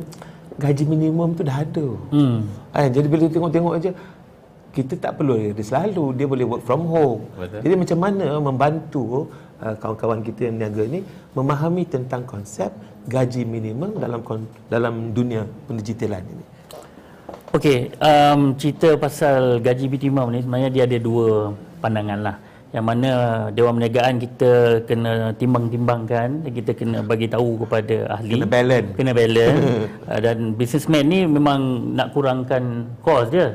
gaji minimum tu dah ada. Hmm. Eh, jadi bila tengok-tengok aja kita tak perlu dia selalu dia boleh work from home. Betul. Jadi macam mana membantu uh, kawan-kawan kita yang niaga ni memahami tentang konsep gaji minimum dalam dalam dunia pendigitalan ini. Okey, um, cerita pasal gaji minimum ni sebenarnya dia ada dua pandangan lah. Yang mana Dewan Perniagaan kita kena timbang-timbangkan kita kena bagi tahu kepada ahli. Kena balance. Kena balance. uh, dan businessman ni memang nak kurangkan kos dia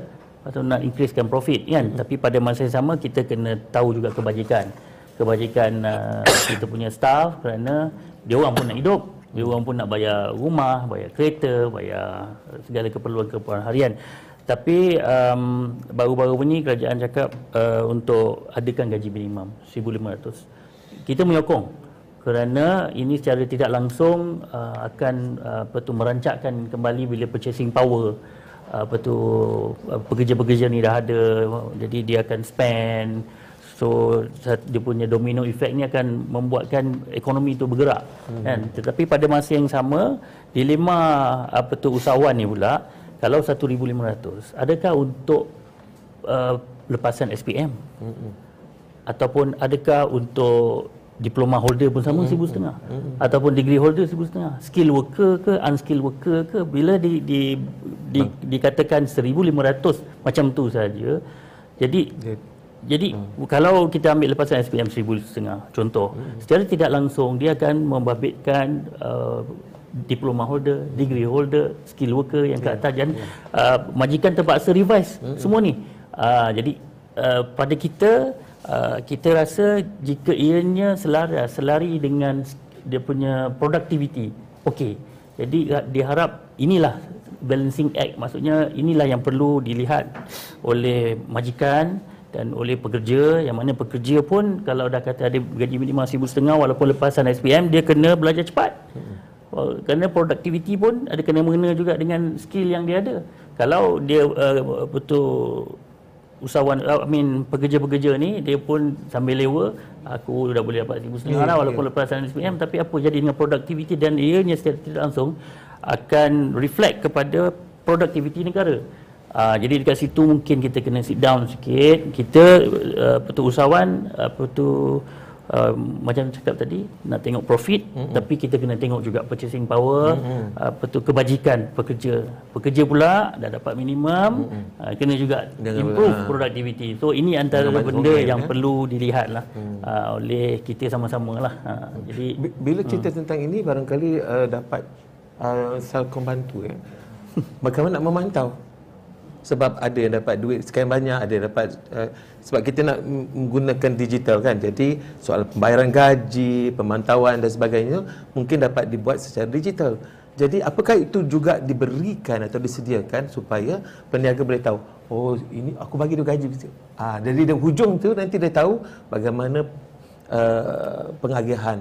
atau nak increasekan profit kan. Hmm. Tapi pada masa yang sama kita kena tahu juga kebajikan. Kebajikan uh, kita punya staff kerana dia orang pun nak hidup. Dia orang pun nak bayar rumah, bayar kereta, bayar segala keperluan-keperluan harian. Tapi um, baru-baru ini kerajaan cakap uh, untuk adakan gaji minimum 1,500. Kita menyokong kerana ini secara tidak langsung uh, akan uh, apa tu merancakkan kembali bila purchasing power apa tu uh, pekerja-pekerja ni dah ada jadi dia akan spend so dia punya domino effect ni akan membuatkan ekonomi itu bergerak hmm. kan tetapi pada masa yang sama dilema apa tu usahawan ni pula kalau 1500 adakah untuk uh, lepasan SPM hmm. ataupun adakah untuk diploma holder pun sama seribu setengah mm-hmm. ataupun degree holder seribu setengah skill worker ke unskilled worker ke bila di, di, di, dikatakan seribu lima ratus macam tu saja jadi yeah. jadi hmm. kalau kita ambil lepasan SPM seribu setengah contoh hmm. secara tidak langsung dia akan membabitkan uh, diploma holder, degree holder, skill worker yang ke atas dan yeah. uh, majikan terpaksa revise hmm. semua ni uh, jadi uh, pada kita Uh, kita rasa jika ianya selaras selari dengan dia punya productivity okey. Jadi diharap inilah balancing act. Maksudnya inilah yang perlu dilihat oleh majikan dan oleh pekerja. Yang mana pekerja pun kalau dah kata ada gaji minimum seribu setengah walaupun lepasan SPM dia kena belajar cepat. Hmm. kerana productivity pun ada kena mengena juga dengan skill yang dia ada. Kalau dia uh, betul usahawan I mean pekerja-pekerja ni dia pun sambil lewa aku dah boleh dapat RM1,500 yeah, lah walaupun yeah. lepas SPM tapi apa jadi dengan productivity dan ianya secara tidak langsung akan reflect kepada productivity negara uh, jadi dekat situ mungkin kita kena sit down sikit kita uh, apa tu usahawan apa tu uh, macam cakap tadi nak tengok profit mm-hmm. tapi kita kena tengok juga purchasing power mm-hmm. apa tu kebajikan pekerja pekerja pula dah dapat minimum mm-hmm. uh, kena juga Jangan improve betul. productivity so ini antara Jangan benda yang ya? perlu dilihat lah mm. uh, oleh kita sama-sama lah uh, jadi bila cerita uh. tentang ini barangkali uh, dapat uh, Salcom bantu ya bagaimana nak memantau sebab ada yang dapat duit sekian banyak ada yang dapat uh, sebab kita nak menggunakan digital kan. Jadi soal pembayaran gaji pemantauan dan sebagainya mungkin dapat dibuat secara digital. Jadi apakah itu juga diberikan atau disediakan supaya peniaga boleh tahu oh ini aku bagi dia gaji. Ah jadi di hujung tu nanti dia tahu bagaimana uh, pengagihan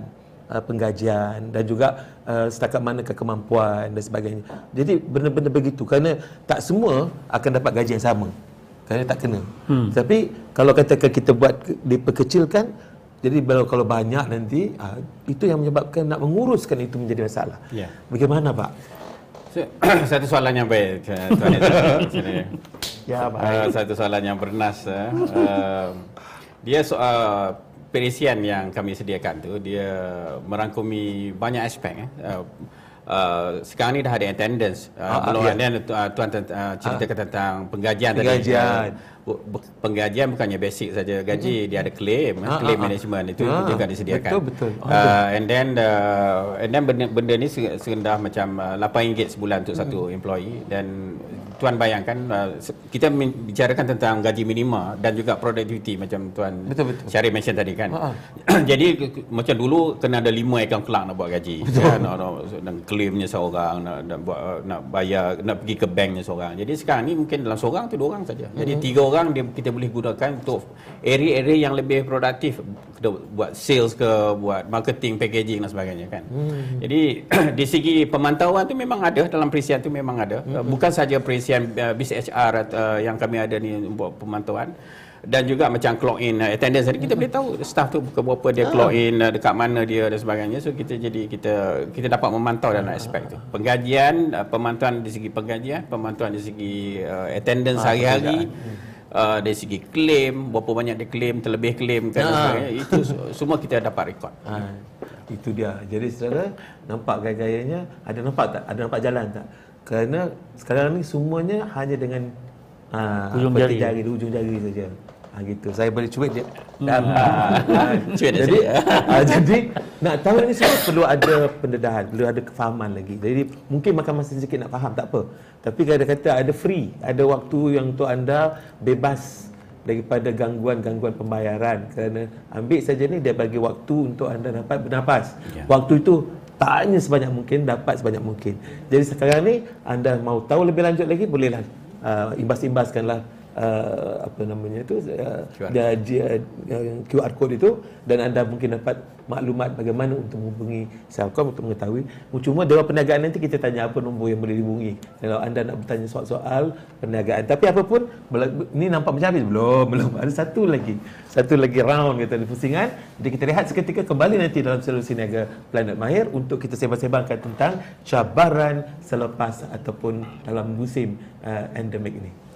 uh, penggajian dan juga uh, setakat mana kemampuan dan sebagainya. Jadi benda-benda begitu kerana tak semua akan dapat gaji yang sama. Kerana tak kena. Hmm. Tapi kalau katakan kita buat diperkecilkan jadi kalau kalau banyak nanti uh, itu yang menyebabkan nak menguruskan itu menjadi masalah. Yeah. Bagaimana Pak? satu soalan yang baik tuan Ya baik. Uh, satu soalan yang bernas uh, uh, dia soal perisian yang kami sediakan tu dia merangkumi banyak aspek eh. Uh, uh, sekarang ni dah ada attendance. Uh, ah, belum ya. uh, tuan uh, ceritakan ah. tentang penggajian, penggajian. tadi. Uh, penggajian bukannya basic saja gaji, hmm. dia ada claim, ah, claim ah, management itu ah, juga disediakan. Betul betul. Uh, and then uh, and then benda, benda ni serendah macam uh, RM8 sebulan untuk hmm. satu employee dan tuan bayangkan uh, kita bicarakan tentang gaji minima dan juga productivity macam tuan betul betul Syarif mention tadi kan uh-huh. jadi macam dulu kena ada lima account clerk nak buat gaji ya, nak, nak, nak claimnya seorang nak, nak buat nak bayar nak pergi ke banknya seorang jadi sekarang ni mungkin dalam seorang tu dua orang saja jadi uh-huh. tiga orang dia kita boleh gunakan untuk area-area yang lebih produktif. Kita buat sales ke buat marketing packaging dan sebagainya kan? Uh-huh. jadi di segi pemantauan tu memang ada dalam perisian tu memang ada. Uh-huh. bukan saja perisian uh, bis HR uh, yang kami ada ni buat pemantauan. Dan juga macam clock in uh, attendance. Tadi kita boleh tahu staff tu berapa dia ah. clock in uh, dekat mana dia dan sebagainya. So kita jadi kita kita dapat memantau dalam aspek tu. Penggajian uh, pemantauan di segi penggajian pemantauan di segi uh, attendance ah, hari-hari Uh, dari segi claim berapa banyak dia claim terlebih claim kan ah. itu semua kita dapat rekod ah. itu dia jadi saudara nampak gaya-gayanya ada nampak tak ada nampak jalan tak kerana sekarang ni semuanya hanya dengan uh, ujung jari. jari di ujung jari saja. Ha, gitu. Saya boleh cuit dia. Dan, hmm. uh, jadi, uh, jadi nak tahu ni semua perlu ada pendedahan, perlu ada kefahaman lagi. Jadi mungkin makan masa sedikit nak faham, tak apa. Tapi kalau kata ada free, ada waktu yang untuk anda bebas daripada gangguan-gangguan pembayaran kerana ambil saja ni dia bagi waktu untuk anda dapat bernafas. Ya. Waktu itu tanya sebanyak mungkin dapat sebanyak mungkin jadi sekarang ni anda mau tahu lebih lanjut lagi bolehlah uh, imbas-imbaskanlah uh, apa namanya tu uh, QR. Dia, uh, QR code itu dan anda mungkin dapat maklumat bagaimana untuk menghubungi Selcom untuk mengetahui. Cuma Dewan Perniagaan nanti kita tanya apa nombor yang boleh dihubungi. Kalau anda nak bertanya soal-soal perniagaan. Tapi apapun, ini nampak macam habis. Belum, belum. Ada satu lagi. Satu lagi round kita di pusingan. Jadi kita lihat seketika kembali nanti dalam solusi niaga Planet Mahir untuk kita sebang-sebangkan tentang cabaran selepas ataupun dalam musim uh, endemik ini.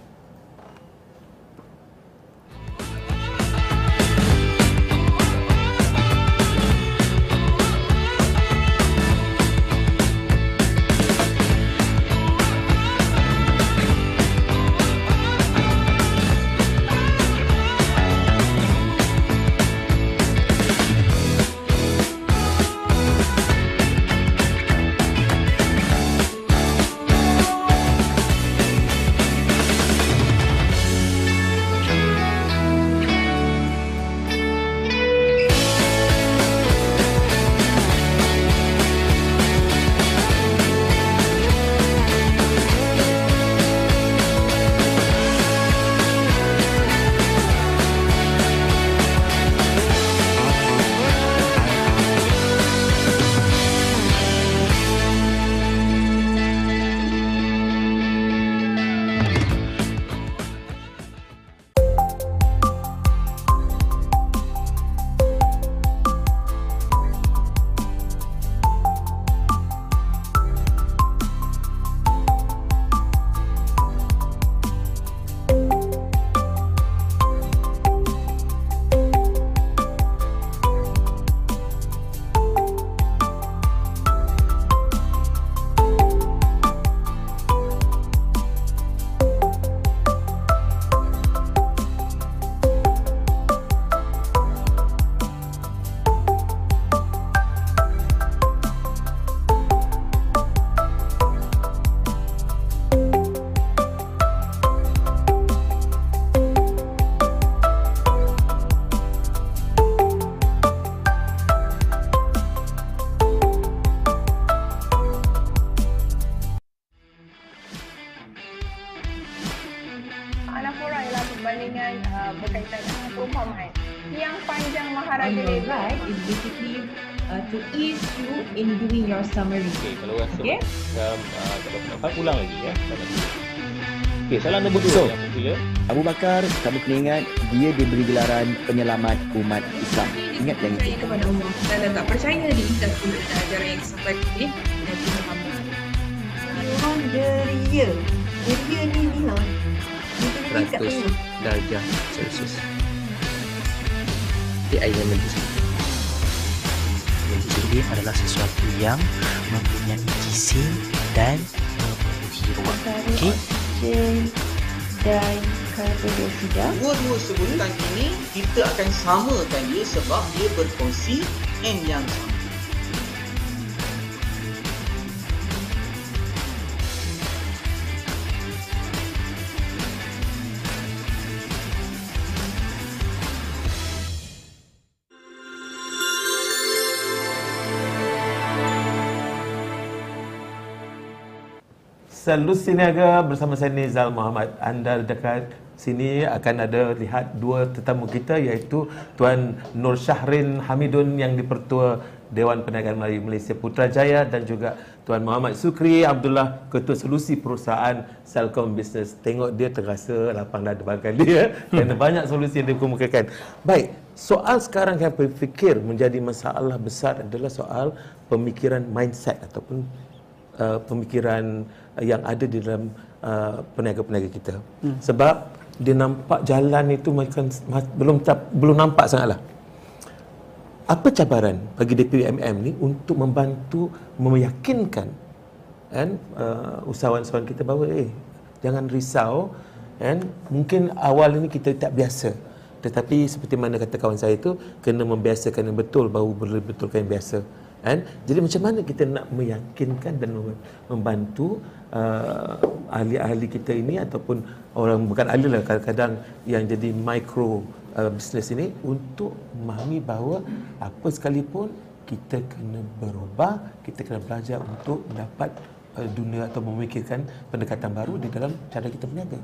Summary. Okey, kalau rasa okay. macam uh, tak dapat nampak, ulang lagi ya. Okey, salah nombor dua so, yang popular. Abu Bakar, kamu kena ingat, dia diberi gelaran penyelamat umat Islam. Ingat yang itu. kepada Allah. Dan tak percaya di dan ajaran yang Nabi Muhammad. Orang deria. Deria ni ni lah. 100 darjah Celsius. Di air yang sendiri adalah sesuatu yang mempunyai gizi dan memenuhi ruang. Okey. Dan dioksida. Dua-dua sebutan ini kita akan samakan dia sebab dia berfungsi N yang sama. Solusi Niaga bersama saya Nizal Muhammad. Anda dekat sini akan ada lihat dua tetamu kita iaitu Tuan Nur Syahrin Hamidun yang dipertua Dewan Perniagaan Melayu Malaysia Putrajaya dan juga Tuan Muhammad Sukri Abdullah Ketua Solusi Perusahaan Selcom Business. Tengok dia terasa lapang dada bagai dia kerana banyak solusi yang dikemukakan. Baik, soal sekarang yang saya fikir menjadi masalah besar adalah soal pemikiran mindset ataupun uh, pemikiran yang ada di dalam uh, peniaga-peniaga kita. Hmm. Sebab dia nampak jalan itu macam belum belum nampak sangatlah. Apa cabaran bagi DPMM ni untuk membantu meyakinkan kan uh, usahawan-usahawan kita bahawa eh jangan risau kan mungkin awal ini kita tak biasa tetapi seperti mana kata kawan saya itu kena membiasakan yang betul baru boleh betulkan yang biasa kan jadi macam mana kita nak meyakinkan dan membantu uh, ahli-ahli kita ini ataupun orang bukan ahli lah kadang-kadang yang jadi micro uh, business ini untuk memahami bahawa apa sekalipun kita kena berubah, kita kena belajar untuk mendapat uh, dunia atau memikirkan pendekatan baru di dalam cara kita berniaga.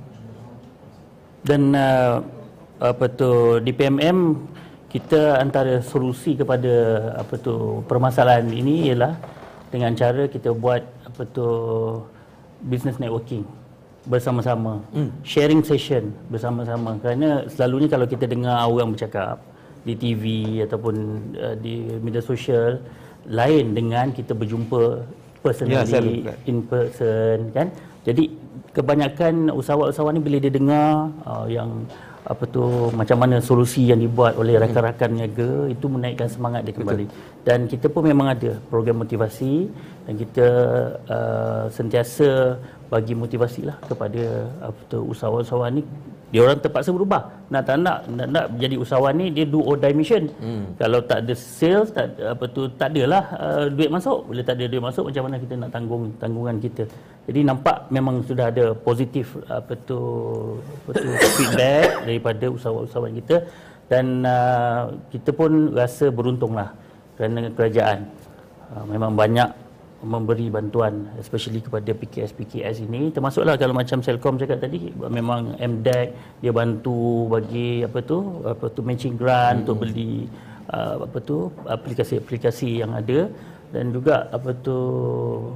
Dan uh, apa tu di PMM kita antara solusi kepada apa tu permasalahan ini ialah dengan cara kita buat apa tu business networking bersama-sama. Hmm. sharing session bersama-sama. Kerana selalunya kalau kita dengar orang bercakap di TV ataupun uh, di media sosial lain dengan kita berjumpa personally ya, in person kan? Jadi kebanyakan usahawan-usahawan ni bila dia dengar uh, yang apa tu macam mana solusi yang dibuat oleh rakan-rakan niaga itu menaikkan semangat dia kembali. Betul. dan kita pun memang ada program motivasi dan kita uh, sentiasa bagi motivasi lah kepada apa tu usahawan-usahawan ni. Dia orang terpaksa berubah. Nak tak nak nak, nak jadi usahawan ni dia do or die mission. Hmm. kalau tak ada sales tak apa tu tak adalah uh, duit masuk. Bila tak ada duit masuk macam mana kita nak tanggung tanggungan kita jadi nampak memang sudah ada positif apa tu apa tu feedback daripada usahawan-usahawan kita dan uh, kita pun rasa beruntunglah kerana kerajaan. Uh, memang banyak memberi bantuan especially kepada PKS PKS ini. Termasuklah kalau macam Selcom cakap tadi memang MDEC dia bantu bagi apa tu apa tu matching grant hmm. untuk beli uh, apa tu aplikasi-aplikasi yang ada dan juga apa tu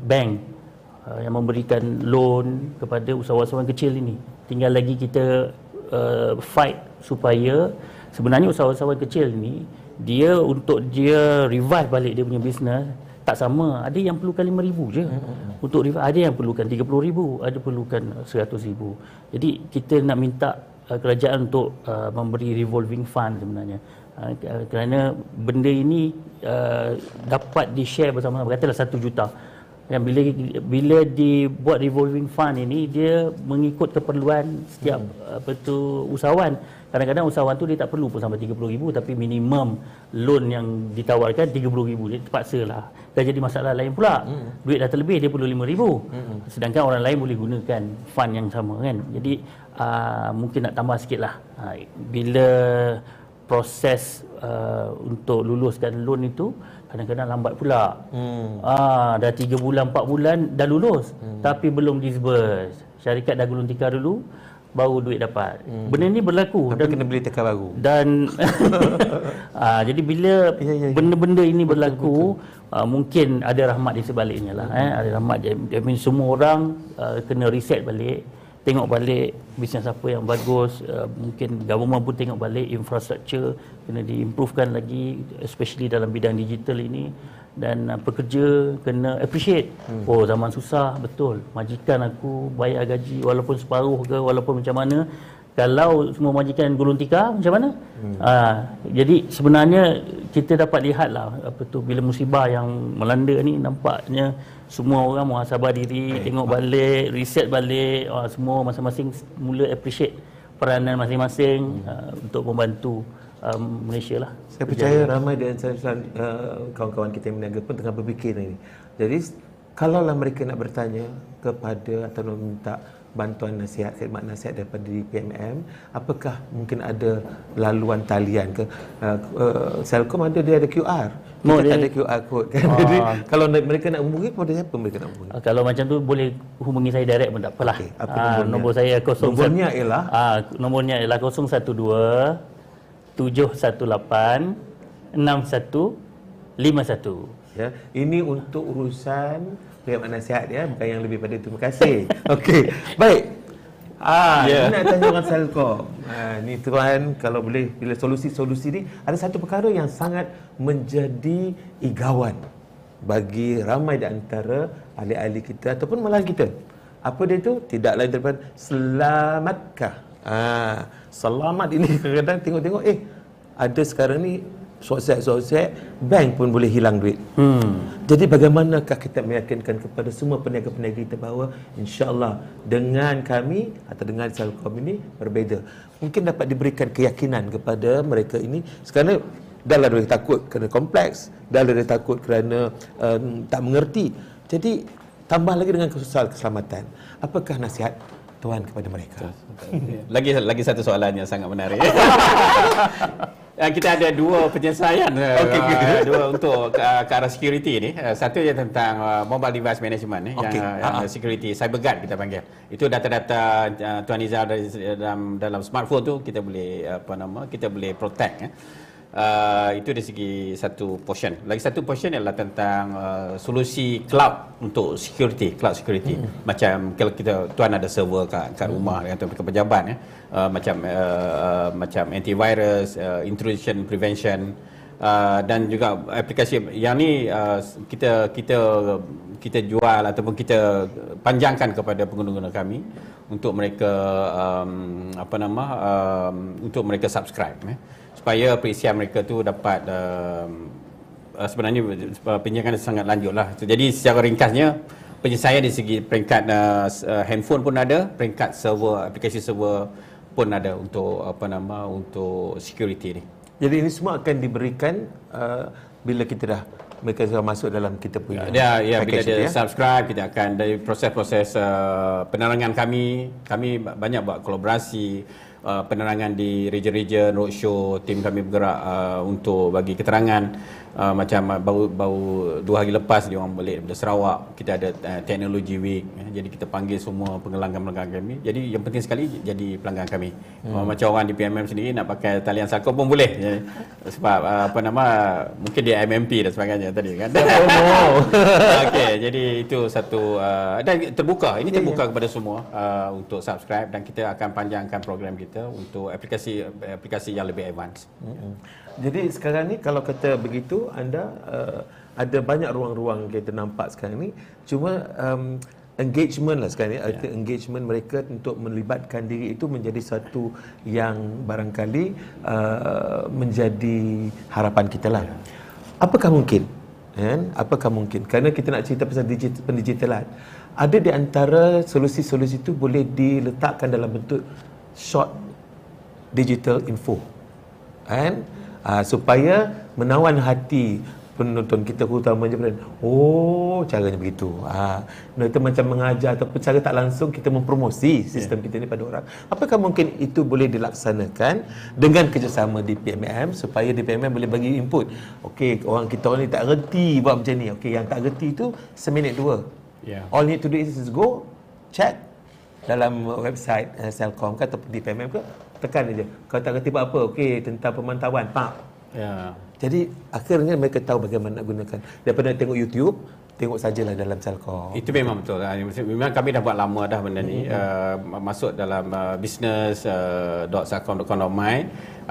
bank yang memberikan loan kepada usahawan-usahawan kecil ini. Tinggal lagi kita uh, fight supaya sebenarnya usahawan-usahawan kecil ini dia untuk dia revive balik dia punya bisnes tak sama. Ada yang perlukan 5000 je. Hmm. untuk ada yang perlukan 30000 ada perlukan 100000 jadi kita nak minta uh, kerajaan untuk uh, memberi revolving fund sebenarnya. Uh, kerana benda ini uh, dapat di share bersama katalah 1 juta yang bila bila dibuat revolving fund ini dia mengikut keperluan setiap hmm. apa tu usahawan. Kadang-kadang usahawan tu dia tak perlu pun sampai 30,000 tapi minimum loan yang ditawarkan 30,000 dia terpaksa lah. Dah jadi masalah lain pula. Hmm. duit dah terlebih dia perlu 5,000 hmm. sedangkan orang lain boleh gunakan fund yang sama kan? Jadi uh, mungkin nak tambah sikit lah. Uh, bila proses uh, untuk luluskan loan itu kadang-kadang lambat pula hmm. uh, dah 3 bulan 4 bulan dah lulus hmm. tapi belum disburse syarikat dah gulung tikar dulu baru duit dapat. Hmm. Benda ni berlaku Tapi dan kena beli tekar baru. Dan ah, jadi bila ya, ya, ya. benda-benda ini berlaku aa, ah, mungkin ada rahmat di sebaliknya lah hmm. eh ada rahmat jadi semua orang aa, kena reset balik tengok balik bisnes apa yang bagus uh, mungkin government pun tengok balik infrastruktur kena diimprovekan lagi especially dalam bidang digital ini dan uh, pekerja kena appreciate hmm. oh zaman susah betul majikan aku bayar gaji walaupun separuh ke walaupun macam mana kalau semua majikan gulung tikar macam mana hmm. uh, jadi sebenarnya kita dapat lihatlah apa tu bila musibah yang melanda ni nampaknya semua orang muhasabah diri Baik. tengok balik reset balik uh, semua masing-masing mula appreciate peranan masing-masing hmm. uh, untuk membantu um, Malaysia lah. Saya percaya ramai di antara uh, kawan-kawan kita yang berniaga pun tengah berfikir ini. Jadi kalaulah mereka nak bertanya kepada atau meminta bantuan nasihat, khidmat nasihat daripada di PMM, apakah mungkin ada laluan talian ke? Uh, uh, Selcom ada, dia ada QR. Kita tak ada QR code kan. Ah. Jadi kalau mereka nak hubungi pada siapa mereka nak hubungi? Uh, kalau macam tu boleh hubungi saya direct pun tak apalah. Okay. Apa uh, nombornya? Nombor saya 01 Nombornya ialah uh, nombornya ialah 012 718 6151. Ya, ini untuk urusan pihak nasihat ya, bukan yang lebih pada. Terima kasih. Okey. Baik. Ah, yeah. ini nak tanya orang Selcom. Ah, ni tuan kalau boleh bila solusi-solusi ni ada satu perkara yang sangat menjadi igawan bagi ramai di antara ahli-ahli kita ataupun malah kita. Apa dia tu? Tidak lain daripada selamatkah? Ah, selamat ini kadang-kadang tengok-tengok eh ada sekarang ni sosial-sosial bank pun boleh hilang duit. Hmm. Jadi bagaimanakah kita meyakinkan kepada semua peniaga-peniaga kita bahawa insya-Allah dengan kami atau dengan Selcom ini berbeza. Mungkin dapat diberikan keyakinan kepada mereka ini sekarang dah lah dia takut kerana kompleks, dah lah dia takut kerana um, tak mengerti. Jadi tambah lagi dengan soal keselamatan. Apakah nasihat Tuhan kepada mereka. lagi lagi satu soalan yang sangat menarik. uh, kita ada dua penyelesaian uh, okay, uh, dua untuk ke, ke arah security ni. Uh, satu yang tentang uh, mobile device management ni okay. yang, uh, yang security cyber guard kita panggil. Itu data-data uh, Tuan Nizar dalam dalam smartphone tu kita boleh apa nama kita boleh protect ya. Uh, itu dari segi satu portion. Lagi satu portion adalah tentang uh, solusi cloud untuk security, cloud security. Hmm. Macam kalau kita tuan ada server kat, kat rumah hmm. atau pejabat ya. Uh, macam uh, uh, macam antivirus, uh, intrusion prevention uh, dan juga aplikasi yang ni uh, kita kita kita jual ataupun kita panjangkan kepada pengguna-pengguna kami untuk mereka um, apa nama um, untuk mereka subscribe ya supaya perisian mereka tu dapat uh, uh, sebenarnya penyiaran sangat lanjut lah. Jadi secara ringkasnya penyelesaian dari segi peringkat uh, uh, handphone pun ada, peringkat server, aplikasi server pun ada untuk apa nama untuk security ni. Jadi ini semua akan diberikan uh, bila kita dah mereka sudah masuk dalam kita punya ya, ya bila dia ya? subscribe kita akan dari proses-proses uh, penerangan kami kami banyak buat kolaborasi uh, penerangan di region-region roadshow tim kami bergerak uh, untuk bagi keterangan uh, macam uh, baru baru dua hari lepas dia orang balik daripada Sarawak kita ada uh, technology week ya. jadi kita panggil semua pelanggan-pelanggan kami jadi yang penting sekali jadi pelanggan kami hmm. uh, macam orang di PMM sendiri nak pakai talian sako pun boleh ya. sebab uh, apa nama mungkin dia MMP dan sebagainya tadi kan okey jadi itu satu uh, dan terbuka ini terbuka yeah, yeah. kepada semua uh, untuk subscribe dan kita akan panjangkan program kita untuk aplikasi aplikasi yang lebih advance hmm. Jadi sekarang ni kalau kata begitu anda uh, ada banyak ruang-ruang kita nampak sekarang ni cuma um, engagement lah sekarang ni yeah. engagement mereka untuk melibatkan diri itu menjadi satu yang barangkali uh, menjadi harapan kita lah. Yeah. Apakah mungkin? Kan? Apakah mungkin? Kerana kita nak cerita pasal digital, pendigitalan. Ada di antara solusi-solusi itu boleh diletakkan dalam bentuk short digital info. Kan? uh, supaya menawan hati penonton kita terutamanya pada oh caranya begitu ah uh, itu macam mengajar ataupun cara tak langsung kita mempromosi sistem yeah. kita ni pada orang apakah mungkin itu boleh dilaksanakan dengan kerjasama di PMM supaya di PMM boleh bagi input okey orang kita orang ni tak reti buat macam ni okey yang tak reti itu seminit dua yeah. all need to do is go check dalam website uh, Selcom ke ataupun di PMM ke tekan aja. Kalau tak reti apa, okey tentang pemantauan, pak. Ya. Jadi akhirnya mereka tahu bagaimana nak gunakan. Daripada tengok YouTube, tengok sajalah dalam Selcom. Itu memang betul. Ah, memang kami dah buat lama dah benda ni. Mm-hmm. Uh, masuk dalam uh, business uh, .selcom.com.my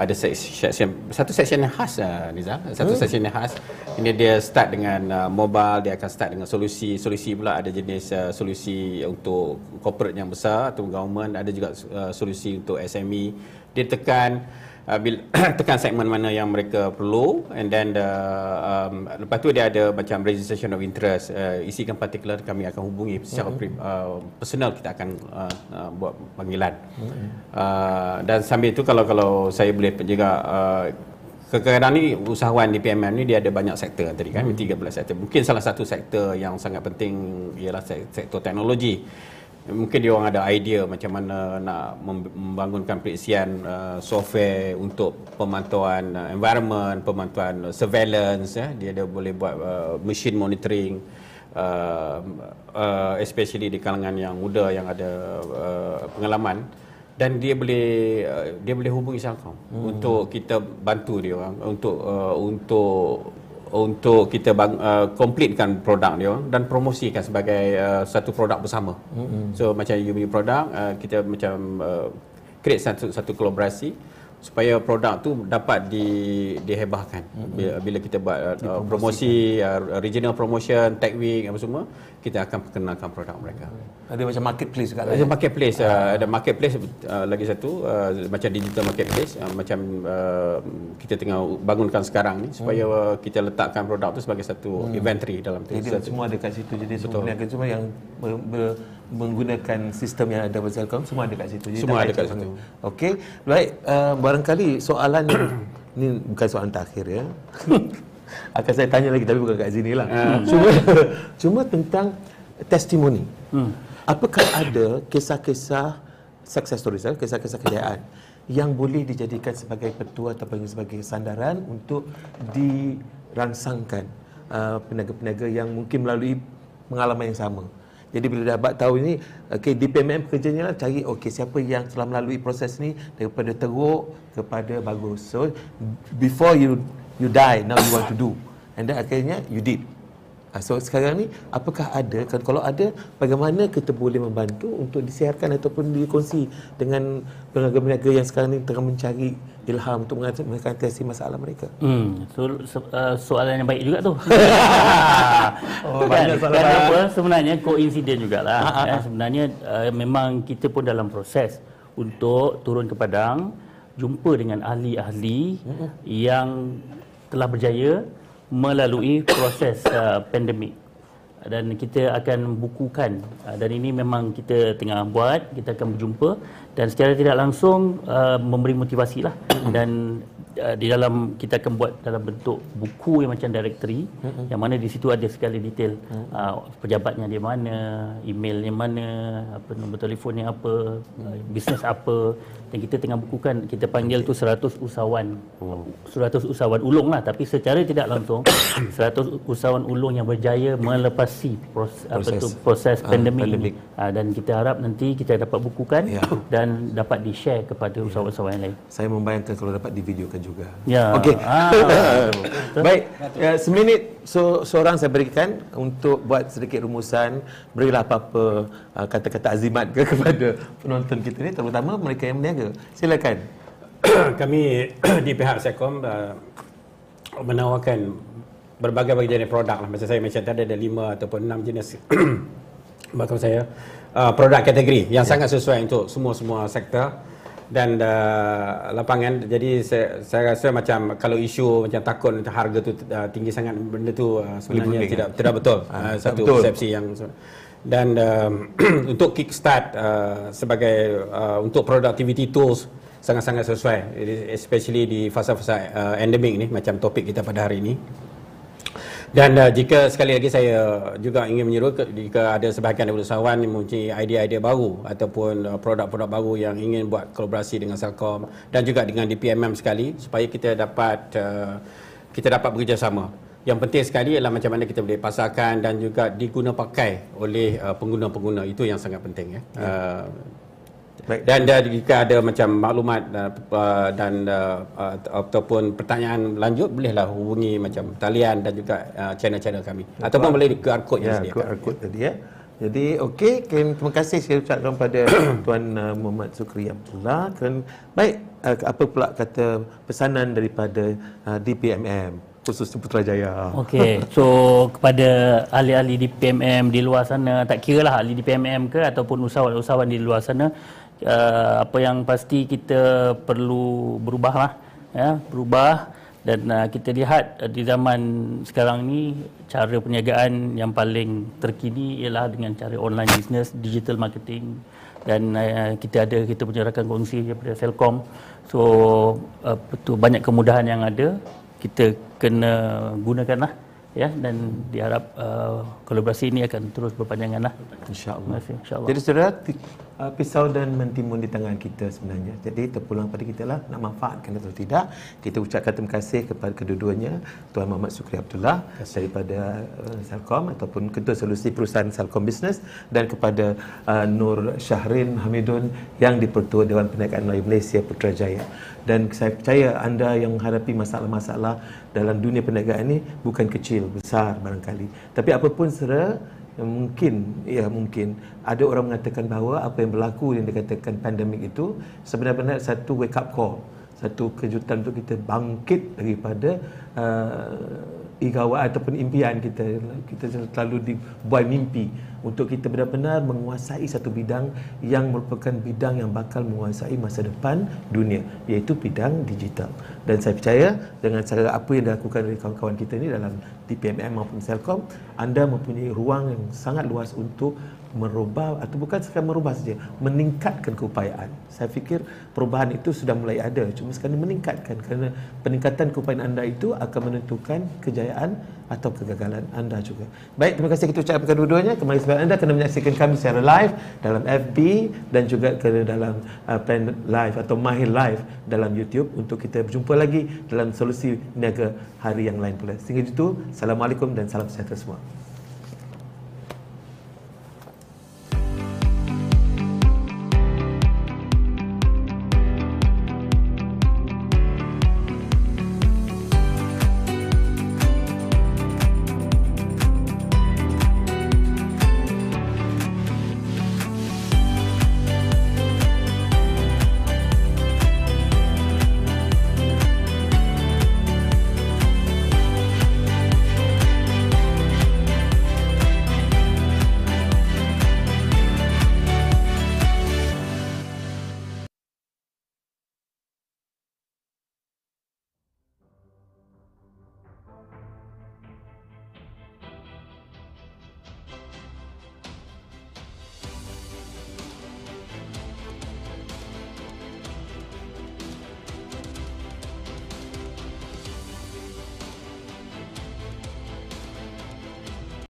ada section satu section yang khas uh, Nizam satu hmm. section yang khas ini dia start dengan uh, mobile dia akan start dengan solusi solusi pula ada jenis uh, solusi untuk corporate yang besar atau government ada juga uh, solusi untuk SME dia tekan uh, bil, tekan segmen mana yang mereka perlu and then the, um, lepas tu dia ada macam registration of interest uh, isikan particular kami akan hubungi secara mm-hmm. uh, personal kita akan uh, uh, buat panggilan mm-hmm. uh, dan sambil itu kalau kalau saya boleh juga uh, Kadang-kadang ni usahawan di PMM ni dia ada banyak sektor tadi kan, hmm. 13 sektor. Mungkin salah satu sektor yang sangat penting ialah sektor teknologi mungkin dia orang ada idea macam mana nak membangunkan periksian uh, software untuk pemantauan uh, environment, pemantauan uh, surveillance ya. Dia ada boleh buat uh, machine monitoring uh, uh, especially di kalangan yang muda yang ada uh, pengalaman dan dia boleh uh, dia boleh hubungi Selcom hmm. untuk kita bantu dia orang untuk uh, untuk untuk kita bang, uh, completekan produk dia dan promosikan sebagai uh, satu produk bersama. Mm-hmm. So macam you punya produk uh, kita macam uh, create satu satu kolaborasi supaya produk tu dapat di dihebahkan. Mm-hmm. bila, bila kita buat uh, promosi uh, regional promotion tech week apa semua kita akan perkenalkan produk mereka. Ada macam marketplace juga ada marketplace uh, uh, ada marketplace uh, lagi satu uh, macam digital marketplace uh, macam uh, kita tengah bangunkan sekarang ni supaya hmm. kita letakkan produk tu sebagai satu hmm. inventory dalam tu jadi semua ada kat situ. Jadi semua semua yang ber, ber, menggunakan sistem yang ada pada Telkom semua ada kat situ. Jadi semua ada kat situ. Okey. Baik, uh, barangkali soalan ni ni bukan soalan terakhir ya. Akan saya tanya lagi tapi bukan kat sini lah. Uh. Cuma cuma tentang testimoni. Hmm. Apakah ada kisah-kisah success stories, eh? kisah-kisah kejayaan yang boleh dijadikan sebagai petua ataupun sebagai sandaran untuk dirangsangkan uh, peniaga-peniaga yang mungkin melalui pengalaman yang sama. Jadi bila dapat tahu ini, okay, DPMM kerjanya lah cari okay, siapa yang telah melalui proses ni daripada teruk kepada bagus. So before you you die, now you want to do. And then akhirnya you did. Ah, so sekarang ni apakah ada kalau ada bagaimana kita boleh membantu untuk disiarkan ataupun dikongsi dengan peniaga-peniaga yang sekarang ni tengah mencari ilham untuk mengatasi masalah mereka. Hmm, so, so, uh, soalan yang baik juga tu. oh, banyak soalan. Dan apa sebenarnya koinsiden jugalah. Ha, ha, ha. Ya, sebenarnya uh, memang kita pun dalam proses untuk turun ke padang jumpa dengan ahli-ahli hmm. yang telah berjaya melalui proses uh, pandemik dan kita akan bukukan. Uh, dan ini memang kita tengah buat kita akan berjumpa dan secara tidak langsung uh, memberi motivasi lah. Dan uh, di dalam kita akan buat dalam bentuk buku yang macam directory yang mana di situ ada sekali detail uh, pejabatnya di mana emailnya mana apa nombor telefonnya apa uh, bisnes apa dan kita tengah bukukan kita panggil tu 100 usahawan oh. 100 usahawan ulung lah tapi secara tidak langsung 100 usahawan ulung yang berjaya melepasi proses, proses. apa tu proses uh, pandemik, pandemik. Ini. Uh, dan kita harap nanti kita dapat bukukan ya. dan dapat di-share kepada ya. usahawan-usahawan yang lain saya membayangkan kalau dapat divideokan juga ya okey ah, baik ya, seminit so, seorang saya berikan untuk buat sedikit rumusan berilah apa-apa uh, kata-kata azimat ke kepada penonton kita ni terutama mereka yang meniaga berniaga. Silakan. Kami di pihak Sekom uh, menawarkan berbagai-bagai jenis produk lah. Macam saya mention tadi ada lima ataupun enam jenis bakal saya uh, produk kategori yang yeah. sangat sesuai untuk semua-semua sektor dan uh, lapangan jadi saya, saya rasa macam kalau isu macam takut harga tu uh, tinggi sangat benda tu uh, sebenarnya tidak kan? tidak betul uh, satu betul. persepsi yang dan um, untuk kickstart uh, sebagai uh, untuk productivity tools sangat-sangat sesuai. Especially di fasa-fasa uh, endemic ni macam topik kita pada hari ini. Dan uh, jika sekali lagi saya juga ingin menyeru jika ada sebahagian daripada usahawan yang mempunyai idea-idea baru ataupun uh, produk-produk baru yang ingin buat kolaborasi dengan Selcom dan juga dengan DPMM sekali supaya kita dapat uh, kita dapat bekerjasama yang penting sekali ialah macam mana kita boleh pasarkan dan juga diguna pakai oleh uh, pengguna-pengguna itu yang sangat penting ya. ya. Uh, Baik. Dan uh, jika ada macam maklumat uh, uh, dan uh, uh, ataupun pertanyaan lanjut bolehlah hubungi macam talian dan juga uh, channel-channel kami Betul. ataupun boleh di QR code yang ya, QR code tadi ya. Jadi okey, terima kasih saya ucapkan kepada Tuan uh, Muhammad Sukri Abdullah. Baik, uh, apa pula kata pesanan daripada uh, DPMM? Khusus Putrajaya. Okey. So kepada ahli-ahli di PMM di luar sana, tak kira lah ahli di PMM ke ataupun usahawan-usahawan di luar sana, uh, apa yang pasti kita perlu berubah lah, ya, berubah dan uh, kita lihat uh, di zaman sekarang ni cara perniagaan yang paling terkini ialah dengan cara online business, digital marketing dan uh, kita ada kita punya rakan kongsi daripada Selcom. So uh, betul banyak kemudahan yang ada kita kena gunakanlah ya dan diharap uh, kolaborasi ini akan terus berpanjangan lah. InsyaAllah. Insya Jadi saudara, uh, pisau dan mentimun di tangan kita sebenarnya. Jadi terpulang pada kita lah nak manfaatkan atau tidak. Kita ucapkan terima kasih kepada kedua-duanya, Tuan Muhammad Sukri Abdullah daripada uh, Salcom ataupun Ketua Solusi Perusahaan Salcom Business dan kepada uh, Nur Syahrin Hamidun yang di-Pertua Dewan Perniagaan Melayu Malaysia Putrajaya dan saya percaya anda yang menghadapi masalah-masalah dalam dunia perniagaan ini bukan kecil, besar barangkali. Tapi apapun sera mungkin ya mungkin. Ada orang mengatakan bahawa apa yang berlaku yang dikatakan pandemik itu sebenarnya satu wake up call, satu kejutan untuk kita bangkit daripada uh, igawa ataupun impian kita. Kita selalu dibuai mimpi untuk kita benar-benar menguasai satu bidang yang merupakan bidang yang bakal menguasai masa depan dunia iaitu bidang digital. Dan saya percaya dengan cara apa yang dilakukan oleh kawan-kawan kita ni dalam DPMM maupun Selcom anda mempunyai ruang yang sangat luas untuk merubah atau bukan sekadar merubah saja meningkatkan keupayaan saya fikir perubahan itu sudah mulai ada cuma sekarang meningkatkan kerana peningkatan keupayaan anda itu akan menentukan kejayaan atau kegagalan anda juga. Baik, terima kasih kita ucapkan kedua-duanya. Kembali sebab anda kena menyaksikan kami secara live dalam FB dan juga ke dalam uh, Plan Live atau Mahir Live dalam YouTube untuk kita berjumpa lagi dalam solusi niaga hari yang lain pula. Sehingga itu, Assalamualaikum dan salam sejahtera semua.